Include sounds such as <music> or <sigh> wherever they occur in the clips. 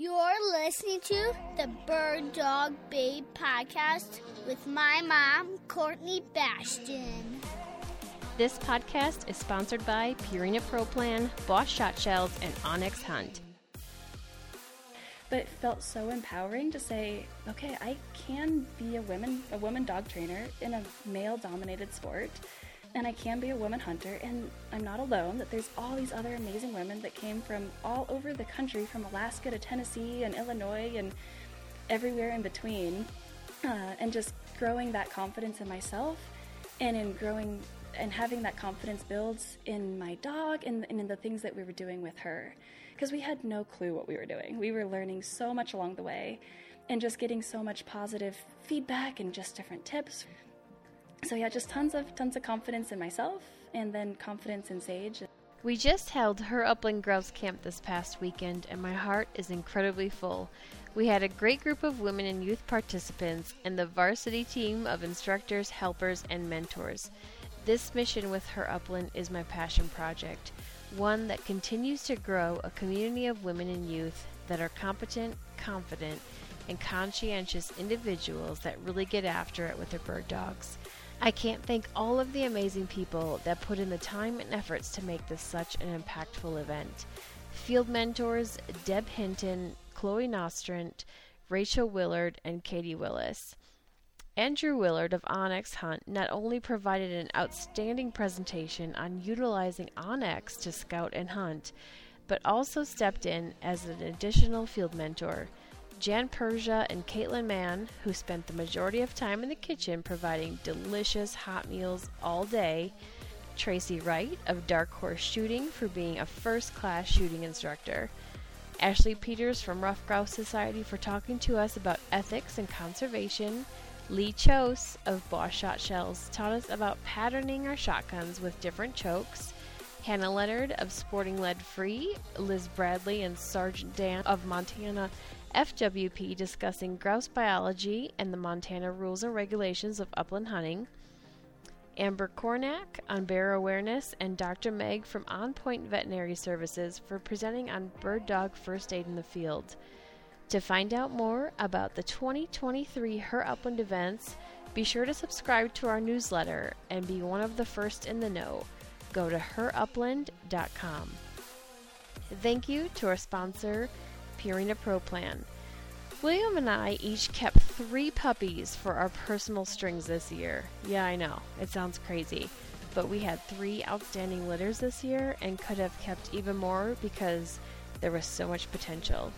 You're listening to the Bird Dog Babe podcast with my mom, Courtney Bastian. This podcast is sponsored by Purina Pro Plan, Boss Shot Shells, and onX Hunt. But it felt so empowering to say, okay, I can be a woman, a woman dog trainer in a male-dominated sport and I can be a woman hunter, and I'm not alone, that there's all these other amazing women that came from all over the country, from Alaska to Tennessee and Illinois and everywhere in between, uh, and just growing that confidence in myself and in growing and having that confidence builds in my dog and, and in the things that we were doing with her. Because we had no clue what we were doing. We were learning so much along the way and just getting so much positive feedback and just different tips so yeah, just tons of tons of confidence in myself and then confidence in Sage. We just held her Upland Girls Camp this past weekend, and my heart is incredibly full. We had a great group of women and youth participants and the varsity team of instructors, helpers, and mentors. This mission with Her Upland is my passion project, one that continues to grow a community of women and youth that are competent, confident, and conscientious individuals that really get after it with their bird dogs. I can't thank all of the amazing people that put in the time and efforts to make this such an impactful event. Field mentors Deb Hinton, Chloe Nostrand, Rachel Willard, and Katie Willis. Andrew Willard of onX Hunt not only provided an outstanding presentation on utilizing onX to scout and hunt, but also stepped in as an additional field mentor. Jan Persia and Caitlin Mann, who spent the majority of time in the kitchen providing delicious hot meals all day. Tracy Wright of Dark Horse Shooting for being a first class shooting instructor. Ashley Peters from Ruffed Grouse Society for talking to us about ethics and conservation. Lee Chose of Boss Shot Shells taught us about patterning our shotguns with different chokes. Hannah Leonard of Sporting Lead Free, Liz Bradley and Sergeant Dan of Montana FWP discussing grouse biology and the Montana rules and regulations of upland hunting. Amber Kornack on bear awareness, and Dr. Meg from On Point Veterinary Services for presenting on bird dog first aid in the field. To find out more about the 2023 Her Upland events, be sure to subscribe to our newsletter and be one of the first in the know. Go to herupland.com. Thank you to our sponsor, Purina Pro Plan. William and I each kept three puppies for our personal strings this year. Yeah, I know, it sounds crazy. But we had three outstanding litters this year and could have kept even more because there was so much potential.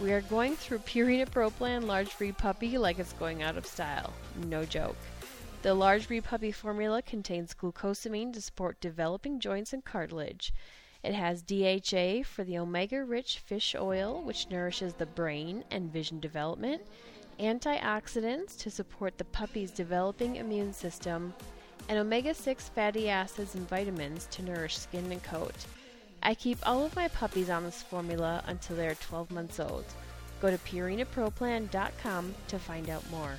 We are going through Purina Pro Plan Large Breed Puppy like it's going out of style. No joke. The Large Breed Puppy formula contains glucosamine to support developing joints and cartilage. It has DHA for the omega rich fish oil, which nourishes the brain and vision development, antioxidants to support the puppy's developing immune system, and omega 6 fatty acids and vitamins to nourish skin and coat. I keep all of my puppies on this formula until they are 12 months old. Go to PurinaProPlan.com to find out more.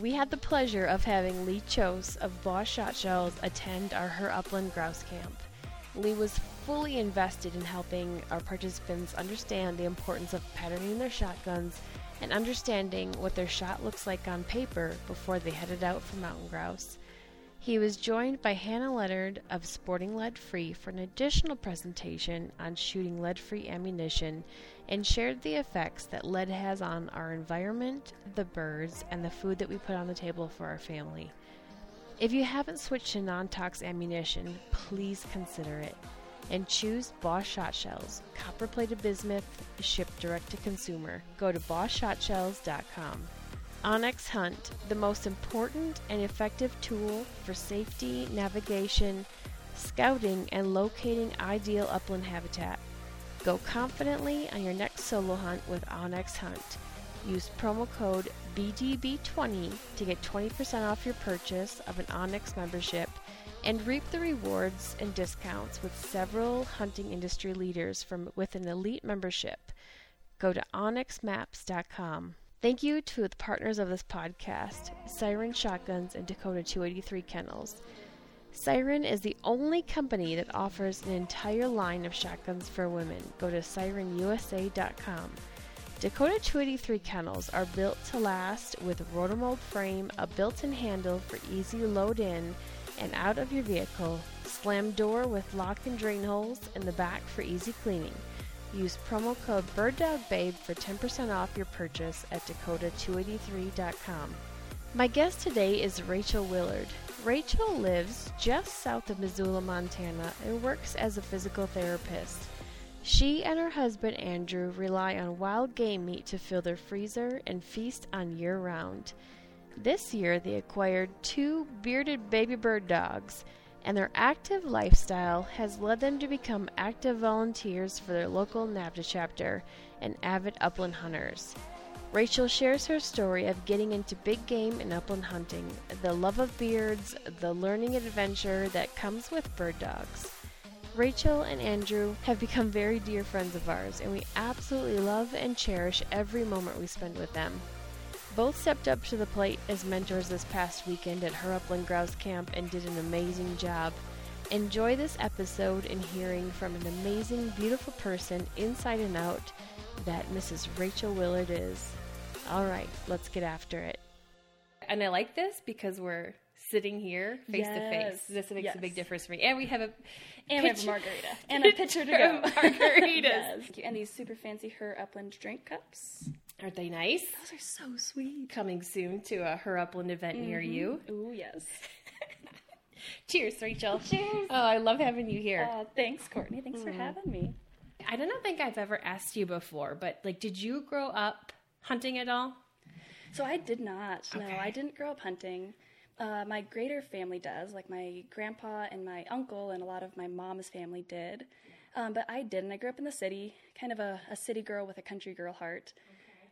We had the pleasure of having Lee Chose of Boss Shot Shells attend our Her Upland Grouse Camp. Lee was fully invested in helping our participants understand the importance of patterning their shotguns and understanding what their shot looks like on paper before they headed out for mountain grouse. He was joined by Hannah Leonard of Sporting Lead Free for an additional presentation on shooting lead free ammunition and shared the effects that lead has on our environment, the birds, and the food that we put on the table for our family. If you haven't switched to non tox ammunition, please consider it and choose Boss Shot Shells, copper plated bismuth, shipped direct to consumer. Go to bossshotshells.com. onX Hunt, the most important and effective tool for safety, navigation, scouting, and locating ideal upland habitat. Go confidently on your next solo hunt with onX Hunt. Use promo code BDB20 to get 20% off your purchase of an onX membership and reap the rewards and discounts with several hunting industry leaders from with an elite membership. Go to onxmaps.com. Thank you to the partners of this podcast, Siren Shotguns and Dakota 283 Kennels. Siren is the only company that offers an entire line of shotguns for women. Go to sirenusa.com. Dakota 283 kennels are built to last with rotomold frame, a built-in handle for easy load in and out of your vehicle, slam door with lock and drain holes in the back for easy cleaning. Use promo code BIRDDOGBABE for 10% off your purchase at dakota283.com. My guest today is Rachel Willard. Rachel lives just south of Missoula, Montana, and works as a physical therapist. She and her husband Andrew rely on wild game meat to fill their freezer and feast on year round. This year, they acquired two bearded baby bird dogs, and their active lifestyle has led them to become active volunteers for their local NAVHDA chapter and avid upland hunters. Rachel shares her story of getting into big game and upland hunting, the love of beards, the learning adventure that comes with bird dogs. Rachel and Andrew have become very dear friends of ours, and we absolutely love and cherish every moment we spend with them. Both stepped up to the plate as mentors this past weekend at her upland grouse camp and did an amazing job. Enjoy this episode and hearing from an amazing, beautiful person inside and out that Mrs. Rachel Willard is. All right, let's get after it. And I like this because we're sitting here face to face. Yes, This makes yes. a big difference for me. And we have a And we have a margarita. <laughs> And a pitcher to go. of margaritas. <laughs> yes. And these super fancy Her Upland drink cups. Aren't they nice? Those are so sweet. Coming soon to a Her Upland event near you. Oh yes. <laughs> Cheers, Rachel. Cheers. Oh, I love having you here. Uh, thanks, Courtney. Thanks Mm. for having me. I don't think I've ever asked you before, but like, did you grow up hunting at all? So I did not. No, I didn't grow up hunting. Uh, my greater family does, like my grandpa and my uncle, and a lot of my mom's family did. Um, but I didn't. I grew up in the city, kind of a, a city girl with a country girl heart,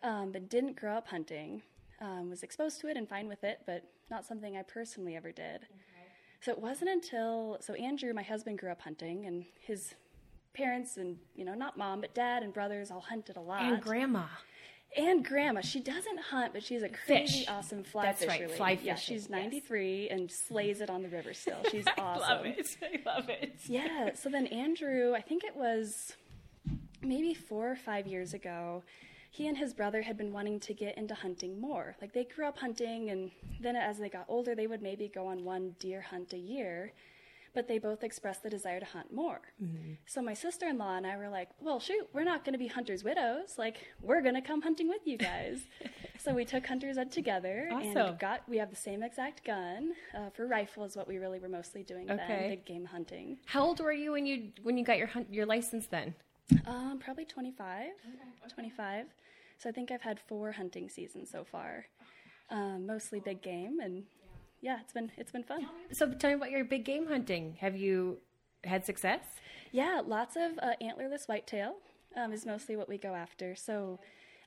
um, but didn't grow up hunting. Um, was exposed to it and fine with it, but not something I personally ever did. So it wasn't until so Andrew, my husband, grew up hunting, and his parents and you know not mom but dad and brothers all hunted a lot. And grandma. And grandma, she doesn't hunt, but she's a crazy Fish. awesome fly That's right, fisherly. fly Yeah, she's yes. 93 and slays it on the river still. <laughs> She's awesome. I love it. I love it. Yeah. So then Andrew, I think it was maybe four or five years ago, he and his brother had been wanting to get into hunting more. Like they grew up hunting, and then as they got older, they would maybe go on one deer hunt a year. But they both expressed the desire to hunt more. So my sister in law and I were like, well, shoot, we're not going to be hunters' widows. Like, we're going to come hunting with you guys. so we took Hunters Ed together Awesome. and got, we have the same exact gun. Uh, for rifle is what we really were mostly doing Okay. then, big game hunting. How old were you when you when you got your hunt, your license then? Um, probably 25. 25. So I think I've had four hunting seasons so far. Um, mostly big game, and yeah, it's been it's been fun. So tell me about your big game hunting. Have you had success? Yeah, lots of uh, antlerless whitetail um, is mostly what we go after. So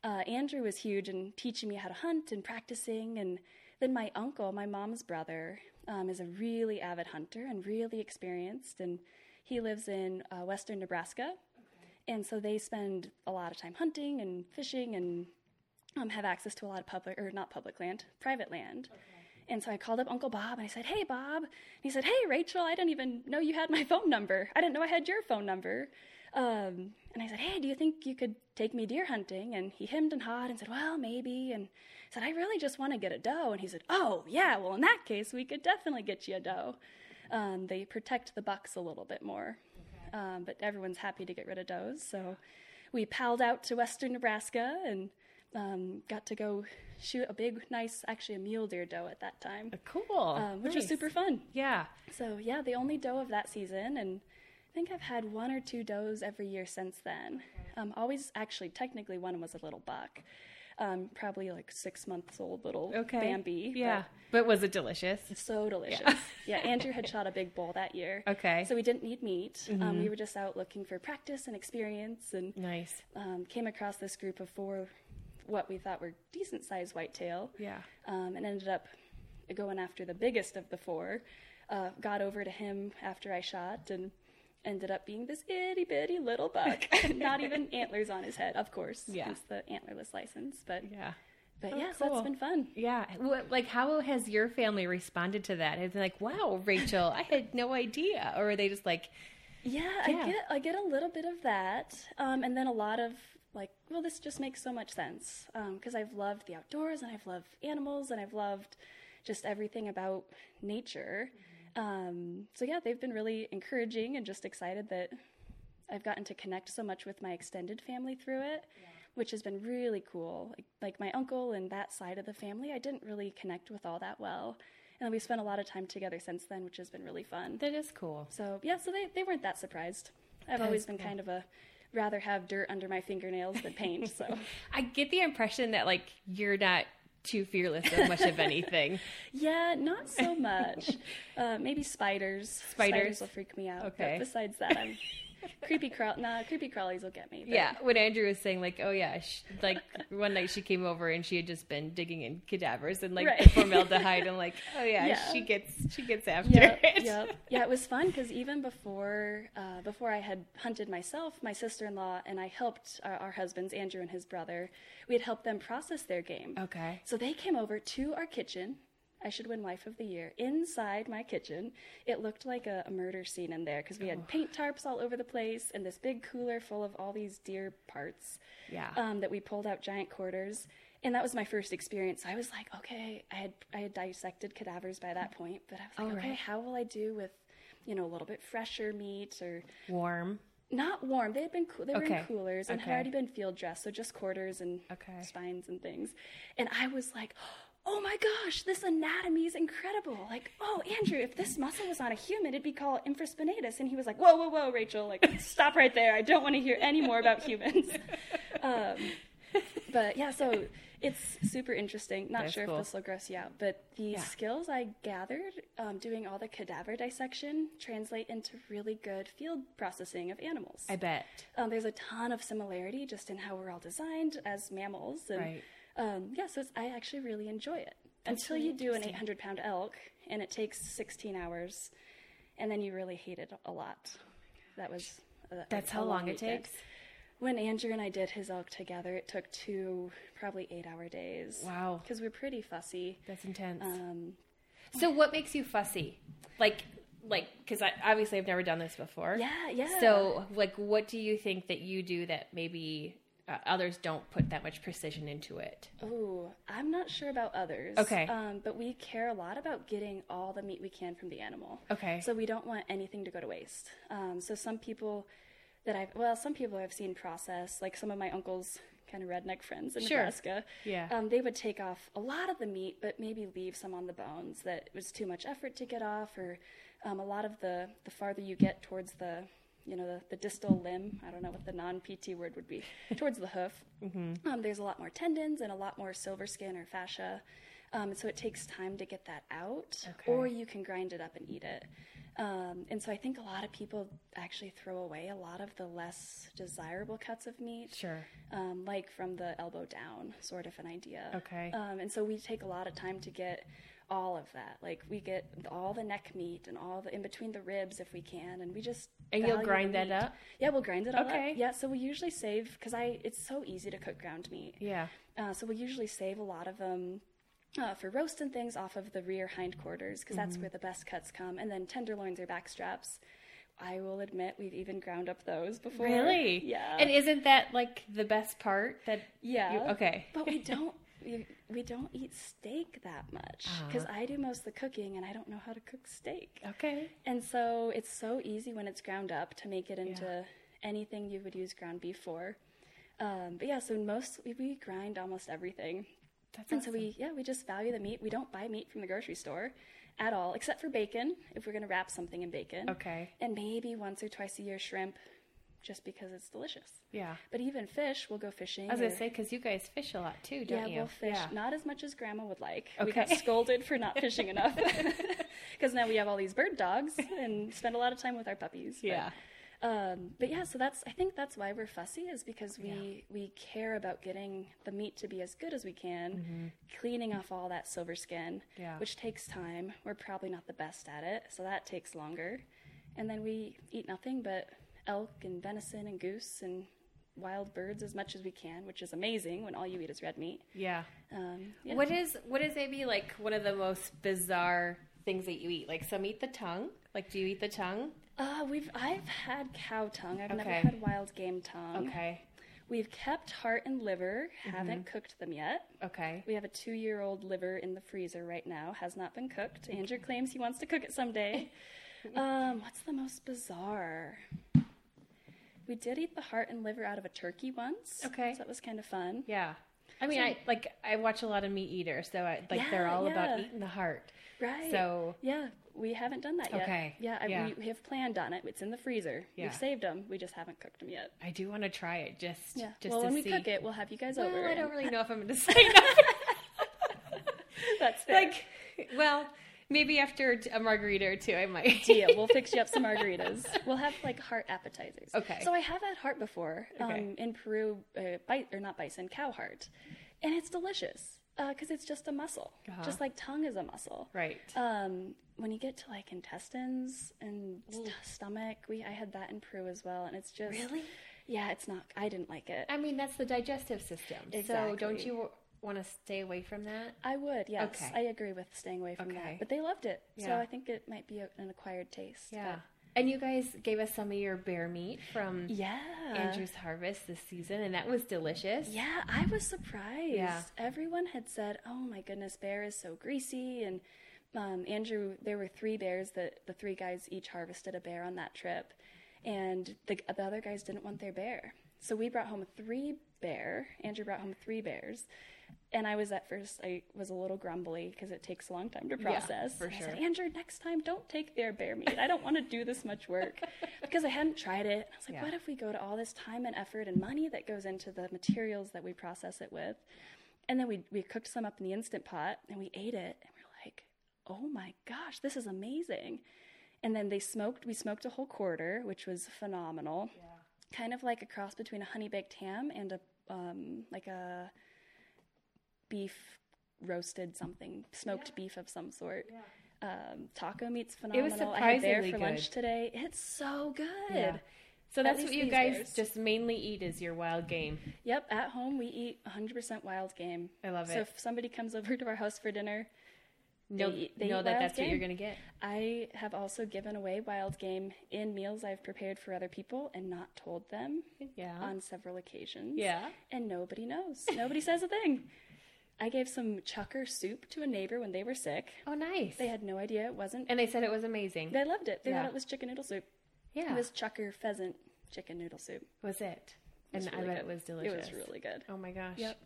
uh, Andrew was huge in teaching me how to hunt and practicing, and then my uncle, my mom's brother, um, is a really avid hunter and really experienced, and he lives in uh, western Nebraska, and so they spend a lot of time hunting and fishing and um, have access to a lot of public or not public land, private land. And so I called up Uncle Bob and I said, "Hey, Bob." And he said, "Hey, Rachel. I didn't even know you had my phone number. I didn't know I had your phone number." Um, and I said, "Hey, do you think you could take me deer hunting?" And he hemmed and hawed and said, "Well, maybe." And I said, "I really just want to get a doe." And he said, "Oh, yeah. Well, in that case, we could definitely get you a doe. Um, they protect the bucks a little bit more, um, but everyone's happy to get rid of does. So we palled out to western Nebraska and um, got to go shoot a big, nice, actually a mule deer doe at that time, Cool. um, which was super fun. Yeah. So yeah, the only doe of that season, and I think I've had one or two does every year since then. Um, always, actually, technically, one was a little buck, um, probably like six months old little Okay. Bambi. Yeah. But was it delicious? so delicious. Yeah. <laughs> Andrew had shot a big bull that year. Okay. Mm-hmm. So we didn't need meat. Um, we were just out looking for practice and experience, and Nice. um, came across this group of four, what we thought were decent sized whitetail. Yeah. Um, and ended up going after the biggest of the four. Uh, got over to him after I shot and ended up being this itty bitty little buck. <laughs> Not even antlers on his head, of course. Yeah. Hence the antlerless license. But Yeah. but Oh, yes, cool. that's been fun. Yeah. Like, how has your family responded to that? Has it like, wow, Rachel, I had no idea? Or are they just like, Yeah, Yeah. I get I get a little bit of that, um, and then a lot of like, well, this just makes so much sense because I've loved the outdoors and I've loved animals and I've loved just everything about nature. Um, so yeah, they've been really encouraging and just excited that I've gotten to connect so much with my extended family through it, which has been really cool. Like, like my uncle and that side of the family, I didn't really connect with all that well. And we spent a lot of time together since then, which has been really fun. that is cool? So yeah, so they, they weren't that surprised. I've That always been cool. kind of a rather have dirt under my fingernails than paint. So <laughs> I get the impression that like you're not too fearless of much of anything. <laughs> yeah, not so much. uh, maybe spiders. Spiders? will freak me out. Okay. But besides that, I'm creepy crawl. Nah, creepy crawlies will get me. but- Yeah, when Andrew was saying like, oh yeah, sh like one night she came over and she had just been digging in cadavers and like Right. formaldehyde. and like, oh yeah, Yeah. she gets she gets after Yep, it. yep. Yeah, it was fun because even before uh, before I had hunted myself, my sister in law and I helped our, our husbands, Andrew and his brother. We had helped them process their game. Okay. So they came over to our kitchen. I should win Wife of the Year. Inside my kitchen, it looked like a, a murder scene in there because we had paint tarps all over the place and this big cooler full of all these deer parts Yeah. um, that we pulled out giant quarters. And that was my first experience. I was like, okay, I had I had dissected cadavers by that point, but I was like, Oh, okay, how will I do with, you know, a little bit fresher meat or Warm. not warm? They had been cool. They were Okay. in coolers and Okay. had already been field dressed, so just quarters and Okay. spines and things. And I was like, oh my gosh, this anatomy is incredible. Like, oh, Andrew, if this muscle was on a human, it'd be called infraspinatus. And he was like, whoa, whoa, whoa, Rachel, like, <laughs> stop right there. I don't want to hear any more about humans. <laughs> Um, but yeah, so it's super interesting. Not That's sure cool. if this will gross you out, but the Yeah. skills I gathered um, doing all the cadaver dissection translate into really good field processing of animals. I bet. Um, there's a ton of similarity just in how we're all designed as mammals. And, Right. Um, yeah, so it's, I actually really enjoy it. That's Until really you do an 800 pound elk and it takes 16 hours, and then you really hate it a lot. That was. A, That's a how long it takes. When Andrew and I did his elk together, it took two probably eight hour days. Wow. Because we're pretty fussy. That's intense. Um, so what makes you fussy? Like like because I obviously I've never done this before. yeah, yeah. So like what do you think that you do that maybe uh, others don't put that much precision into it? Oh, I'm not sure about others. Okay. Um, but we care a lot about getting all the meat we can from the animal. Okay. So we don't want anything to go to waste. Um, so some people that I've, well, some people I've seen process, like some of my uncle's kind of redneck friends in Sure. Nebraska. Yeah. Um, they would take off a lot of the meat, but maybe leave some on the bones that was too much effort to get off, or um, a lot of the the farther you get towards the you know the, the distal limb i don't know what the non-pt word would be <laughs> towards the hoof um, there's a lot more tendons and a lot more silver skin or fascia um, so it takes time to get that out Okay. or you can grind it up and eat it um, and so i think a lot of people actually throw away a lot of the less desirable cuts of meat Sure. um, like from the elbow down, sort of an idea. Okay. Um, and so we take a lot of time to get all of that. Like we get all the neck meat and all the in between the ribs if we can, and we just And you'll grind that up? Yeah, we'll grind it all Okay. up. Yeah, so we usually save because I it's so easy to cook ground meat. Yeah. Uh, so we usually save a lot of them uh, for roast and things off of the rear hindquarters because Mm-hmm. that's where the best cuts come. And then tenderloins or back straps. I will admit we've even ground up those before. Really? Yeah. And isn't that like the best part that Yeah. you- okay. But we don't we, we don't eat steak that much Uh-huh. because I do most of the cooking and I don't know how to cook steak. Okay. And so it's so easy when it's ground up to make it into anything you would use ground beef for. Um, but yeah, so most we, we grind almost everything. That's And so we yeah we just value the meat. We don't buy meat from the grocery store at all, except for bacon if we're gonna wrap something in bacon. Okay. And maybe once or twice a year shrimp, just because it's delicious. Yeah. But even fish, we'll go fishing. As I was or- gonna say because you guys fish a lot too, don't yeah, you? Yeah, we'll fish. Yeah. Not as much as Grandma would like. We got <laughs> scolded for not fishing enough <laughs> because now we have all these bird dogs and spend a lot of time with our puppies. But, Yeah. Um, but yeah, so that's I think that's why we're fussy is because we we care about getting the meat to be as good as we can, cleaning off all that silver skin, Mm-hmm. Yeah. which takes time. We're probably not the best at it, so that takes longer. And then we eat nothing but elk and venison and goose and wild birds as much as we can, which is amazing when all you eat is red meat. Yeah. Um, yeah. What is what is maybe like one of the most bizarre things that you eat? Like some eat the tongue. Like do you eat the tongue? Uh, we've I've had cow tongue. I've never had wild game tongue. Okay. We've kept heart and liver. Mm-hmm. Haven't cooked them yet. Okay. We have a two-year-old liver in the freezer right now. Has not been cooked. Andrew claims he wants to cook it someday. <laughs> um, what's the most bizarre? We did eat the heart and liver out of a turkey once. Okay. so that was kind of fun. Yeah. I mean, So- I like I watch a lot of meat eaters, so I, like they're Yeah, all about eating the heart. Right. So yeah, we haven't done that yet. Okay, Yeah, I, yeah. we have planned on it. It's in the freezer. Yeah. We've saved them. We just haven't cooked them yet. I do want to try it just Yeah. just well, to when we see. cook it, we'll have you guys well, over. I don't really know if I'm going <laughs> to say up. That's fair. like, well, maybe after a margarita or two, I might. <laughs> deal. We'll fix you up some <laughs> margaritas. We'll have like heart appetizers. Okay. So I have had heart before Okay. um, in Peru, uh, bi- or not bison, cow heart, and it's delicious because it's just a muscle, Uh-huh. just like tongue is a muscle. Right. Um, when you get to like intestines and st- stomach, we I had that in Peru as well, and it's just Really? yeah, it's not. I didn't like it. I mean, that's the digestive system. So don't you want to stay away from that? I would, yes, Okay. I agree with staying away from Okay. that. But they loved it, so I think it might be a, an acquired taste. Yeah. but- And you guys gave us some of your bear meat from yeah. Andrew's Harvest this season, and that was delicious. Yeah, I was surprised. Yeah. Everyone had said, "Oh my goodness, bear is so greasy." And um, Andrew, there were three bears that the three guys each harvested a bear on that trip, and the, the other guys didn't want their bear, so we brought home three bear. Andrew brought home three bears. And I was at first, I was a little grumbly because it takes a long time to Yeah, process. for And I said, sure. Andrew, next time don't take their bear meat. I don't want to do this much work <laughs> because I hadn't tried it. I was like, Yeah. what if we go to all this time and effort and money that goes into the materials that we process it with? And then we, we cooked some up in the Instant Pot and we ate it and we are like, oh my gosh, this is amazing. And then they smoked, we smoked a whole quarter, which was phenomenal. Yeah. Kind of like a cross between a honey baked ham and a, um, like a beef roasted something, smoked beef of some sort. Um, taco meat's phenomenal. It was surprisingly I had surprisingly for good. lunch today. It's so good. Yeah. So that's what you guys just mainly eat is your wild game. Yep, at home we eat 100% wild game. I love it. So if somebody comes over to our house for dinner, Know, eat- they know that that's what you're going to get. I have also given away wild game in meals I've prepared for other people and not told them Yeah. on several occasions. Yeah. And nobody knows. nobody says a thing. I gave some chukar soup to a neighbor when they were sick. Oh, nice. They had no idea it wasn't. and they said it was amazing. They loved it. They Yeah. thought it was chicken noodle soup. yeah. It was chukar pheasant chicken noodle soup. was it? It was and really I bet good. it was delicious. It was really good. Oh my gosh. Yep.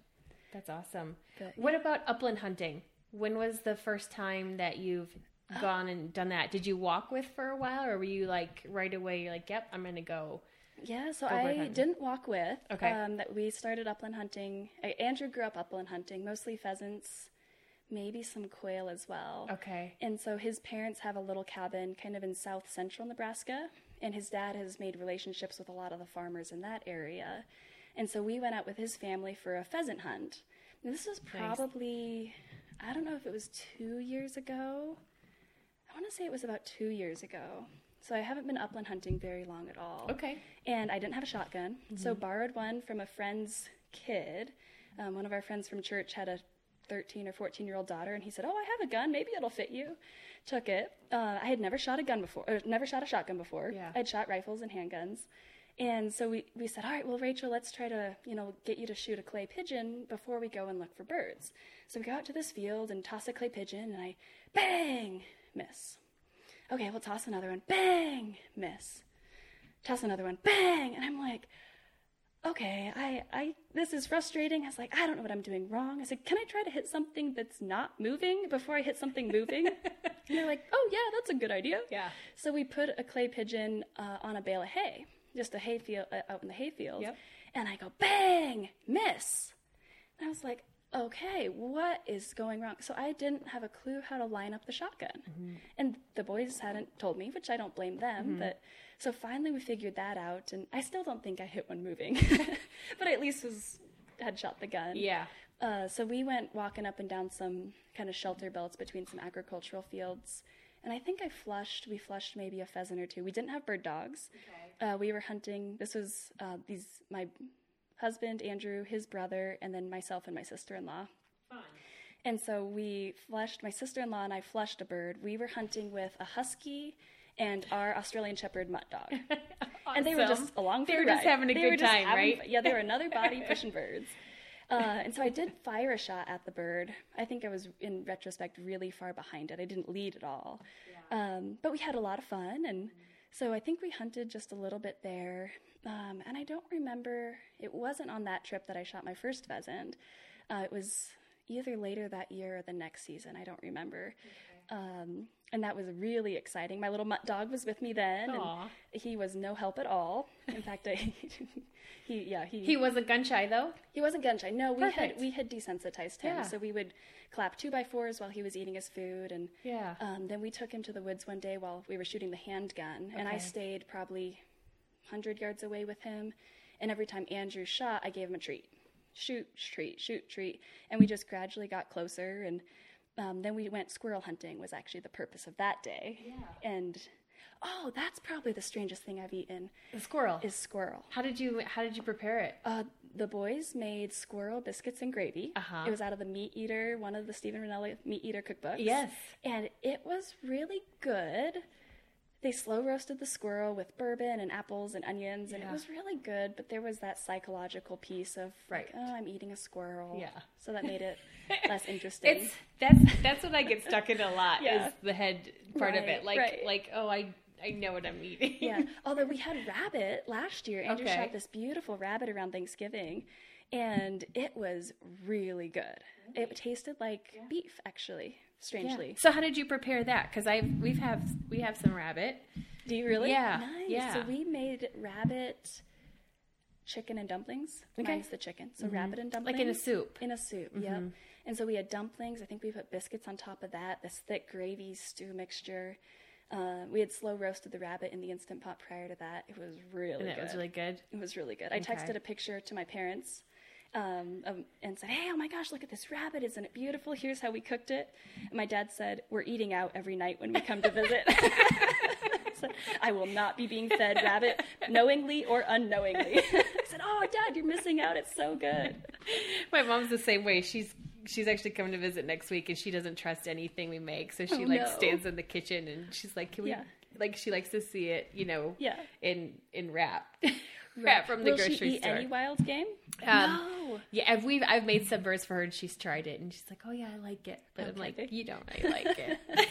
That's awesome. But, What about upland hunting? When was the first time that you've <gasps> gone and done that? Did you walk with for a while or were you like right away you're like, "Yep, I'm going to go." Yeah, so I didn't walk with. Okay. Um, that we started upland hunting. I, Andrew grew up upland hunting, mostly pheasants, maybe some quail as well. Okay. And so his parents have a little cabin kind of in south central Nebraska, and his dad has made relationships with a lot of the farmers in that area. And so we went out with his family for a pheasant hunt. And this was Nice. probably, I don't know if it was two years ago. I want to say it was about two years ago. So I haven't been upland hunting very long at all. Okay. And I didn't have a shotgun, so borrowed one from a friend's kid. Um, one of our friends from church had a 13 or 14 year old daughter, and he said, "Oh, I have a gun. Maybe it'll fit you." Took it. Uh, I had never shot a gun before, or never shot a shotgun before. Yeah. I'd shot rifles and handguns, and so we we said, "All right, well, Rachel, let's try to you know get you to shoot a clay pigeon before we go and look for birds." So we go out to this field and toss a clay pigeon, and I bang miss. Okay, we'll toss another one. Bang miss toss another one, bang, and I'm like, okay, I, I, this is frustrating. I was like, I don't know what I'm doing wrong. I said, can I try to hit something that's not moving before I hit something moving? <laughs> and they're like, oh yeah, that's a good idea. Yeah. So we put a clay pigeon uh, on a bale of hay, just a hay field uh, out in the hay field, Yep. and I go bang, miss. And I was like, okay, what is going wrong? So I didn't have a clue how to line up the shotgun. And the boys hadn't told me, which I don't blame them. But so finally we figured that out, and I still don't think I hit one moving, <laughs> but I at least was had shot the gun. Yeah. Uh, so we went walking up and down some kind of shelter belts between some agricultural fields. And I think I flushed, we flushed maybe a pheasant or two. We didn't have bird dogs. Uh, we were hunting. This was uh, these my husband Andrew, his brother, and then myself and my sister in law. And so we flushed. My sister in law and I flushed a bird. We were hunting with a husky and our Australian Shepherd mutt dog. <laughs> And they were just along for They the were just having a They good time, having right? Yeah, they were another body <laughs> pushing birds. Uh, and so I did fire a shot at the bird. I think I was, in retrospect, really far behind it. I didn't lead at all. Um, but we had a lot of fun. And so I think we hunted just a little bit there. Um, and I don't remember, it wasn't on that trip that I shot my first pheasant. Uh, it was either later that year or the next season. I don't remember. Um, and that was really exciting. My little mutt dog was with me then. And he was no help at all. In fact, I, <laughs> he yeah he He wasn't gun shy though. he wasn't gun shy. No, we Perfect. had we had desensitized him, Yeah. so we would clap two by fours while he was eating his food, and Yeah. um, then we took him to the woods one day while we were shooting the handgun, and I stayed probably hundred yards away with him, and every time Andrew shot, I gave him a treat, shoot treat, shoot treat, and we just gradually got closer, and um, then we went squirrel hunting was actually the purpose of that day, yeah. and oh, that's probably the strangest thing I've eaten The squirrel. is squirrel. how did you How did you prepare it? Uh, the boys made squirrel biscuits and gravy. Uh-huh. It was out of the Meat Eater, one of the Steven Rinella Meat Eater cookbooks. Yes. And it was really good. They slow roasted the squirrel with bourbon and apples and onions, and Yeah. it was really good. But there was that psychological piece of, like, Right. oh, I'm eating a squirrel. Yeah. So that made it <laughs> <laughs> less interesting. It's that's that's what I get stuck in a lot Yeah. is the head part of it. Like right. like oh I I know what I'm eating. yeah. <laughs> Although we had rabbit last year. Andrew Okay. shot this beautiful rabbit around Thanksgiving, and it was really good. It tasted like beef, actually. Strangely. So how did you prepare that? Because I we've have we have some rabbit. Do you really? Yeah, Nice. yeah. So we made rabbit, chicken, and dumplings. Okay. Mm-hmm. Mine's the chicken. So rabbit and dumplings. Like in a soup. In a soup, yep. And so we had dumplings. I think we put biscuits on top of that. This thick gravy stew mixture. Uh, we had slow roasted the rabbit in the instant pot prior to that. It was really And good. it was really good. It was really good. I texted a picture to my parents um, um, and said, "Hey, oh my gosh, look at this rabbit! Isn't it beautiful? Here's how we cooked it." And my dad said, "We're eating out every night when we come to visit." <laughs> I will not be being fed rabbit knowingly or unknowingly. <laughs> "Oh, Dad, you're missing out. It's so good." <laughs> My mom's the same way. She's she's actually coming to visit next week, and she doesn't trust anything we make. So she Oh, like no. stands in the kitchen, and she's like, "Can we?" Yeah. Like she likes to see it, you know, Yeah. in in wrap, <laughs> wrap from the Will grocery she eat store. any wild game? Um, no. Yeah, I've, we've I've made some birds for her, and she's tried it, and she's like, "Oh yeah, I like it," but I'm like, "You don't really like it." <laughs>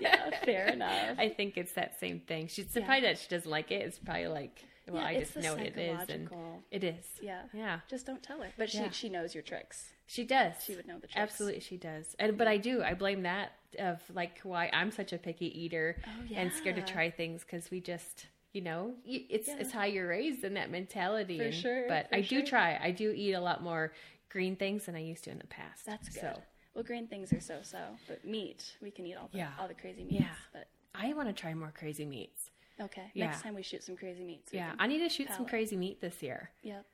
Yeah, fair enough. I think it's that same thing. She's surprised that she doesn't like it. It's probably like, well, Yeah, I just know what it is, and it is. Yeah. yeah, Just don't tell her. But she Yeah. she knows your tricks. she does. She would know the tricks. Absolutely, she does. And but I do. I blame that of like why I'm such a picky eater Oh, and scared to try things because we just. You know, it's it's how you're raised in that mentality. For and- sure, But for I do sure. try. I do eat a lot more green things than I used to in the past. That's good. So Well, green things are so-so, but meat we can eat all the Yeah. all the crazy meats. Yeah. But I want to try more crazy meats. Okay, Yeah. next time we shoot some crazy meat. we Yeah, I need to shoot some crazy meat this year. Yep,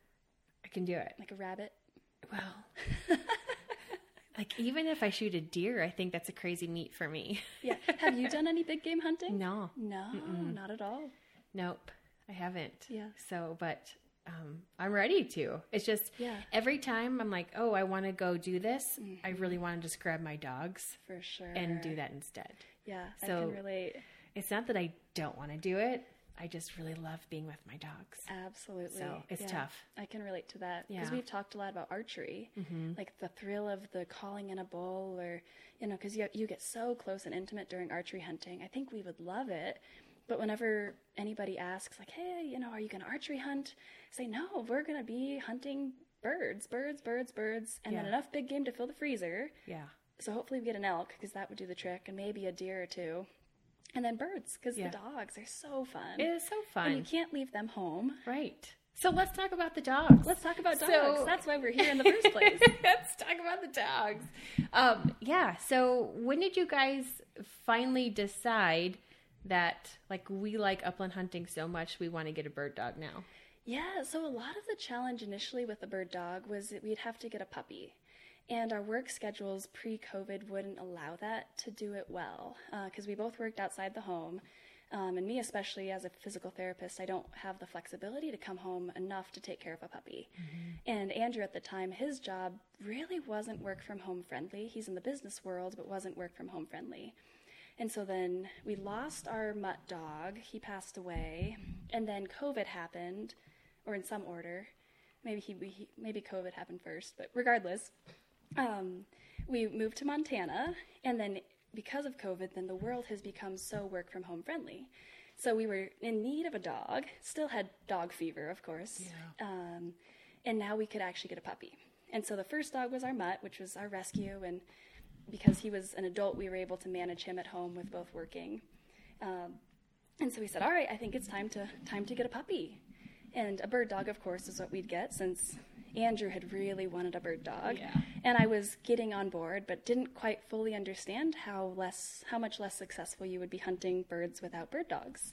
I can do it. like a rabbit. Well, <laughs> like even if I shoot a deer, I think that's a crazy meat for me. Yeah. Have you done any big game hunting? no, No, not at all. nope, I haven't. Yeah. So, but um, I'm ready to. It's just Yeah. every time I'm like, oh, I want to go do this. I really want to just grab my dogs For sure. and do that instead. Yeah, I So- can relate. It's not that I don't want to do it. I just really love being with my dogs. Absolutely. So, it's Yeah, tough. I can relate to that because Yeah. we've talked a lot about archery, mm-hmm. like the thrill of the calling in a bull, or you know, because you you get so close and intimate during archery hunting. I think we would love it, but whenever anybody asks, like, "Hey, you know, are you going to archery hunt?" say, "No, we're going to be hunting birds, birds, birds, birds, and then enough big game to fill the freezer." Yeah. So hopefully we get an elk because that would do the trick, and maybe a deer or two. And then birds because Yeah. the dogs are so fun. It is so fun. And you can't leave them home. Right. So let's talk about the dogs. Let's talk about dogs. So- That's why we're here in the <laughs> first place. Let's talk about the dogs. Um, yeah. So when did you guys finally decide that like we like upland hunting so much we want to get a bird dog now? yeah, so a lot of the challenge initially with the bird dog was that we'd have to get a puppy. And our work schedules pre COVID wouldn't allow that to do it well because we both worked outside the home. Um, and me, especially as a physical therapist, I don't have the flexibility to come home enough to take care of a puppy. And Andrew, at the time, his job really wasn't work from home friendly. He's in the business world, but wasn't work from home friendly. And so then we lost our mutt dog. He passed away, and then COVID happened, or in some order. Maybe he, he maybe COVID happened first, but regardless, um, we moved to Montana, and then because of COVID, then the world has become so work from home friendly. So we were in need of a dog. Still had dog fever, of course. Um, and now we could actually get a puppy. And so the first dog was our mutt, which was our rescue, and because he was an adult, we were able to manage him at home with both working. Um, and so we said, "All right, I think it's time to time to get a puppy." And a bird dog, of course, is what we'd get since Andrew had really wanted a bird dog. Yeah. And I was getting on board, but didn't quite fully understand how less how much less successful you would be hunting birds without bird dogs.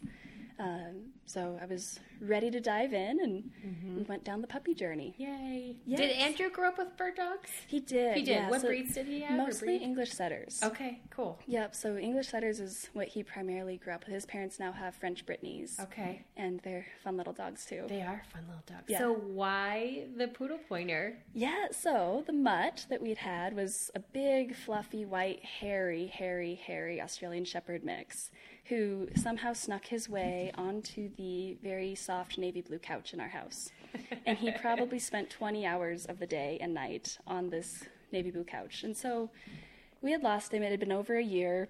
Um, so I was ready to dive in and we went down the puppy journey. Yay! Yes. Did Andrew grow up with bird dogs? He did. He did. yeah, what so breeds did he have? Mostly? English setters. Okay, cool. Yep. So English setters is what he primarily grew up with. His parents now have French Brittany's. Okay. And they're fun little dogs too. They are fun little dogs. Yeah. So why the poodle pointer? Yeah, so the mutt that we'd had was a big, fluffy, white, hairy, hairy, hairy Australian Shepherd mix who somehow snuck his way onto the very soft navy blue couch in our house. and he probably <laughs> spent 20 hours of the day and night on this navy blue couch. And so we had lost him. It had been over a year.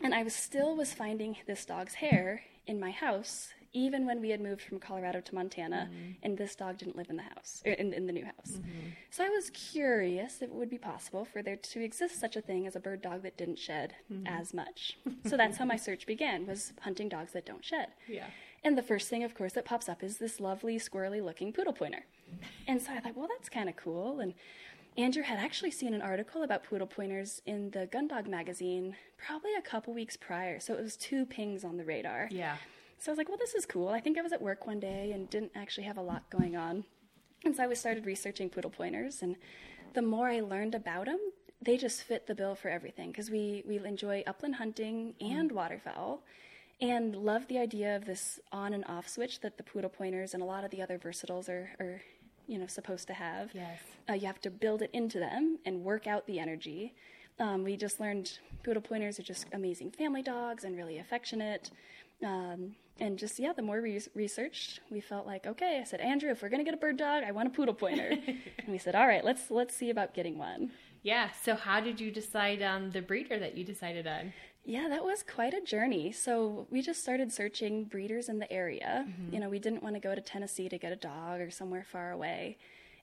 And I was still was finding this dog's hair in my house, even when we had moved from Colorado to Montana, mm-hmm. and this dog didn't live in the house, er, in, in the new house. Mm-hmm. So I was curious if it would be possible for there to exist such a thing as a bird dog that didn't shed mm-hmm. as much. so that's how my <laughs> search began: was hunting dogs that don't shed. Yeah. And the first thing, of course, that pops up is this lovely, squirrely looking poodle pointer. And so I thought, well, that's kind of cool. And Andrew had actually seen an article about poodle pointers in the Gundog magazine probably a couple weeks prior. So it was two pings on the radar. Yeah. So I was like, well, this is cool. I think I was at work one day and didn't actually have a lot going on. And so I started researching poodle pointers. And the more I learned about them, they just fit the bill for everything because we, we enjoy upland hunting and waterfowl and love the idea of this on and off switch that the poodle pointers and a lot of the other versatiles are, are you know, supposed to have. Yes. Uh, you have to build it into them and work out the energy. Um, we just learned poodle pointers are just amazing family dogs and really affectionate. Um, and just, yeah, the more we researched, we felt like, okay, I said, Andrew, if we're going to get a bird dog, I want a poodle pointer. <laughs> and we said, all right, let's, let's see about getting one. Yeah. So how did you decide on the breeder that you decided on? Yeah, that was quite a journey. So we just started searching breeders in the area. You know, we didn't want to go to Tennessee to get a dog or somewhere far away.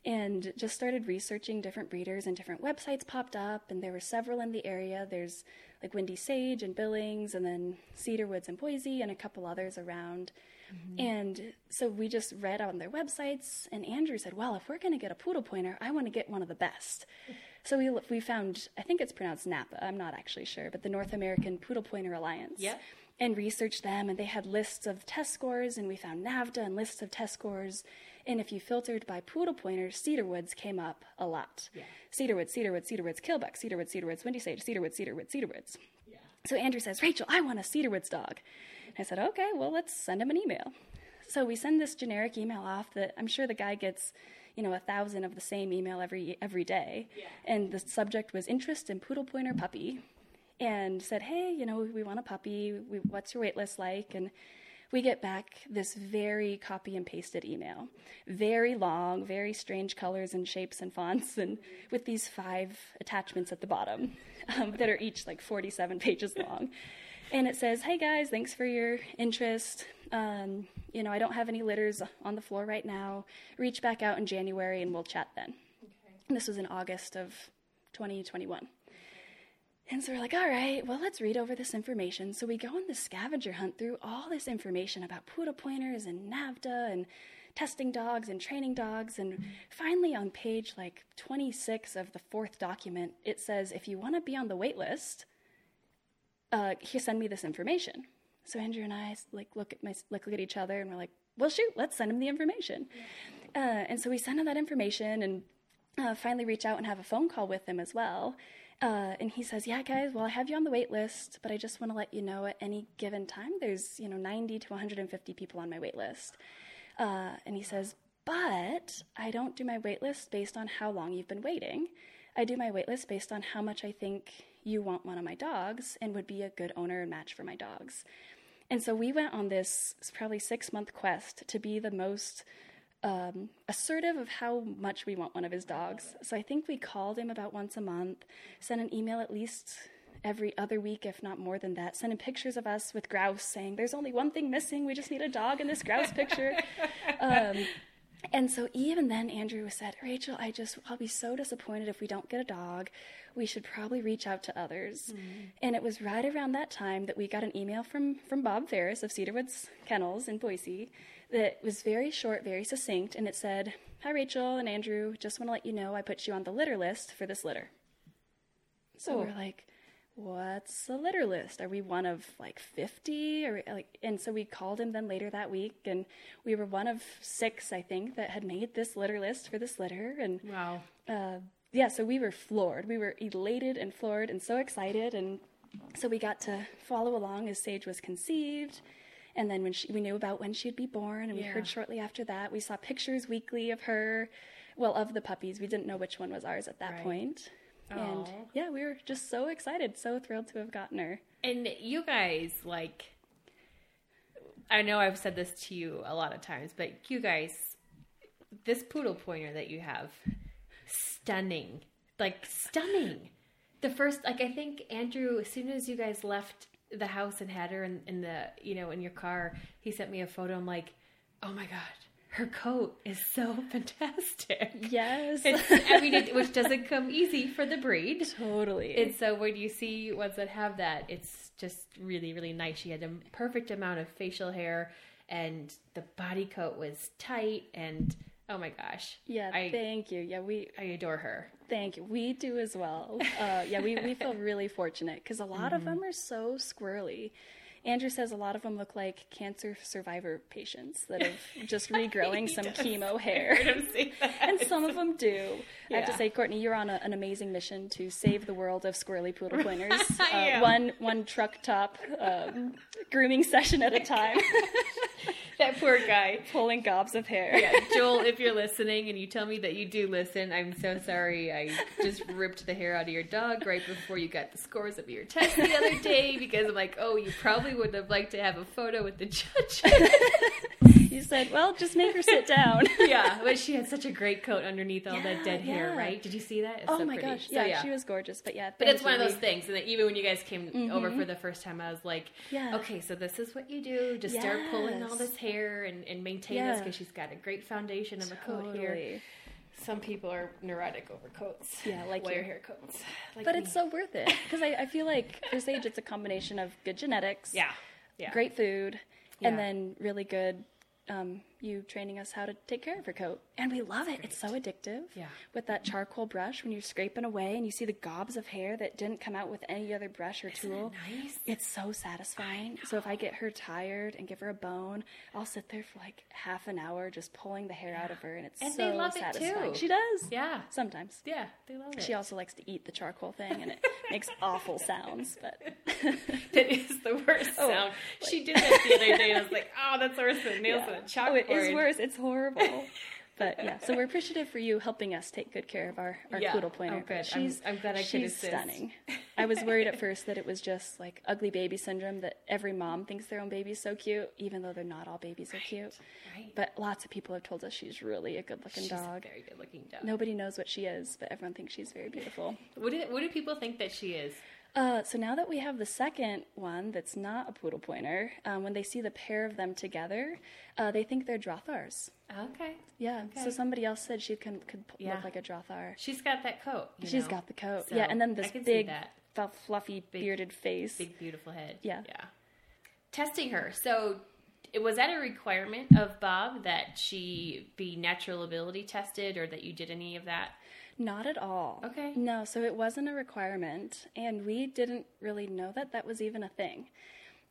And just started researching different breeders, and different websites popped up, and there were several in the area. There's like Windy Sage and Billings, and then Cedarwoods and Boise, and a couple others around. Mm-hmm. And so we just read on their websites, and Andrew said, Well, if we're going to get a poodle pointer, I want to get one of the best. <laughs> So we, we found, I think it's pronounced Napa, I'm not actually sure, but the North American Poodle Pointer Alliance. Yeah. And researched them, and they had lists of test scores, and we found NAVHDA and lists of test scores. And if you filtered by poodle pointers, Cedarwoods came up a lot. Yeah. Cedarwoods, Cedarwoods, Cedarwoods, Killbuck, Cedarwoods, Cedarwoods, Windy Sage, Cedarwoods, Cedarwoods, Cedarwoods. So Andrew says, Rachel, I want a Cedarwoods dog. I said, okay, well, let's send him an email. So we send this generic email off that I'm sure the guy gets, you know, a thousand of the same email every every day. And the subject was interest in poodle pointer puppy, and said, hey, you know, we want a puppy. We, what's your wait list like? And we get back this very copy and pasted email, very long, very strange colors and shapes and fonts, and with these five attachments at the bottom <laughs> um, that are each like 47 <laughs> pages long. And it says, "Hey guys, thanks for your interest. Um, you know, I don't have any litters on the floor right now. Reach back out in January and we'll chat then." And this was in August of 2021. And so we're like, all right, well, let's read over this information. So we go on the scavenger hunt through all this information about poodle pointers and NAVHDA and testing dogs and training dogs. And finally, on page like 26 of the fourth document, it says, if you want to be on the wait list, uh, send me this information. So Andrew and I like look at my like look at each other and we're like, well, shoot, let's send him the information. Uh, and so we send him that information and uh, finally reach out and have a phone call with him as well. Uh, and he says, "Yeah, guys. Well, I have you on the wait list, but I just want to let you know at any given time, there's you know 90 to 150 people on my wait list." Uh, and he says, "But I don't do my wait list based on how long you've been waiting. I do my wait list based on how much I think you want one of my dogs and would be a good owner and match for my dogs." And so we went on this probably six month quest to be the most um, assertive of how much we want one of his dogs. So I think we called him about once a month, sent an email at least every other week, if not more than that, sending pictures of us with grouse saying, There's only one thing missing. We just need a dog in this grouse picture. <laughs> um, and so even then, Andrew said, Rachel, I just, I'll be so disappointed if we don't get a dog. We should probably reach out to others. Mm. And it was right around that time that we got an email from, from Bob Ferris of Cedarwoods Kennels in Boise that was very short, very succinct, and it said, Hi, Rachel and Andrew, just want to let you know I put you on the litter list for this litter. So oh. we're like, what's a litter list? Are we one of like 50 or like and so we called him then later that week and we were one of 6 I think that had made this litter list for this litter and wow. Uh, yeah, so we were floored. We were elated and floored and so excited and so we got to follow along as Sage was conceived and then when she, we knew about when she'd be born, and we heard shortly after that. We saw pictures weekly of her, well, of the puppies. We didn't know which one was ours at that right. point. Aww. And yeah, we were just so excited, so thrilled to have gotten her. And you guys, like, I know I've said this to you a lot of times, but you guys, this poodle pointer that you have, stunning. Like, stunning. The first, like, I think Andrew, as soon as you guys left the house and had her in, in the you know in your car. He sent me a photo. I'm like oh my god her coat is so <laughs> fantastic. Yes. I mean it, which doesn't come easy for the breed. Totally. And so when you see ones that have that it's just really really nice. She had a perfect amount of facial hair and the body coat was tight and oh my gosh. Yeah I, thank you. Yeah we i adore her Thank you. We do as well. Uh, yeah, we, we feel really fortunate because a lot mm-hmm. of them are so squirrely. Andrew says a lot of them look like cancer survivor patients that have just <laughs> regrowing some chemo <laughs> hair. and some of them do. Yeah. I have to say, Courtney, you're on a, an amazing mission to save the world of squirrely poodle <laughs> pointers. Uh, one one truck top um, grooming session at a time. That poor guy <laughs> pulling gobs of hair. Yeah, Joel, if you're listening and you tell me that you do listen, I'm so sorry. I just ripped the hair out of your dog right before you got the scores of your test the other day because I'm like, oh, you probably would have liked to have a photo with the judge. <laughs> said, well, just make her sit down. <laughs> yeah, <laughs> but she had such a great coat underneath all yeah, that dead yeah. hair, right? Did you see that? It's oh so my pretty. gosh, yeah, so, yeah, she was gorgeous. But yeah, but it's one of those things, and even when you guys came mm-hmm. over for the first time, I was like, yeah. okay, so this is what you do. Just yes. start pulling all this hair and, and maintain yeah. this because she's got a great foundation of a coat here. Some people are neurotic over coats. Yeah, like wear hair coats. Like but me. it's so worth it because I, I, feel like for Sage, it's a combination of good genetics, yeah, yeah. great food, yeah. and then really good um, you training us how to take care of her coat. And we love it. It's so addictive. Yeah. With that charcoal brush, when you're scraping away and you see the gobs of hair that didn't come out with any other brush or Isn't tool. It nice? It's so satisfying. So if I get her tired and give her a bone, I'll sit there for like half an hour just pulling the hair yeah. out of her and it's and so they love satisfying. It too. she does. Yeah. Sometimes. Yeah, they love it. She also likes to eat the charcoal thing and it <laughs> makes awful sounds, but <laughs> that is the worst <laughs> oh, sound. Like... She did that the other day and I was like, oh, that's worse than nails yeah. in a chalkboard. Is worse. It's horrible. <laughs> but yeah, so we're appreciative for you helping us take good care of our, our yeah. poodle pointer. Oh, good. She's, I'm, I'm glad I she's stunning. <laughs> I was worried at first that it was just like ugly baby syndrome that every mom thinks their own baby's so cute, even though they're not all babies right. are cute. Right. But lots of people have told us she's really a good looking dog. very good looking dog. Nobody knows what she is, but everyone thinks she's very beautiful. what, do, what do people think that she is? Uh, so now that we have the second one that's not a poodle pointer, um, when they see the pair of them together, uh, they think they're Drahthaars. Okay. Yeah. Okay. So somebody else said she could, could yeah. look like a Drahthaar. She's got that coat. She's know? got the coat. So yeah, and then this big, fluffy, big, bearded face. Big, beautiful head. Yeah. Yeah. Testing her. So it was that a requirement of Bob that she be natural ability tested or that you did any of that? Not at all. Okay. No, so it wasn't a requirement, and we didn't really know that that was even a thing.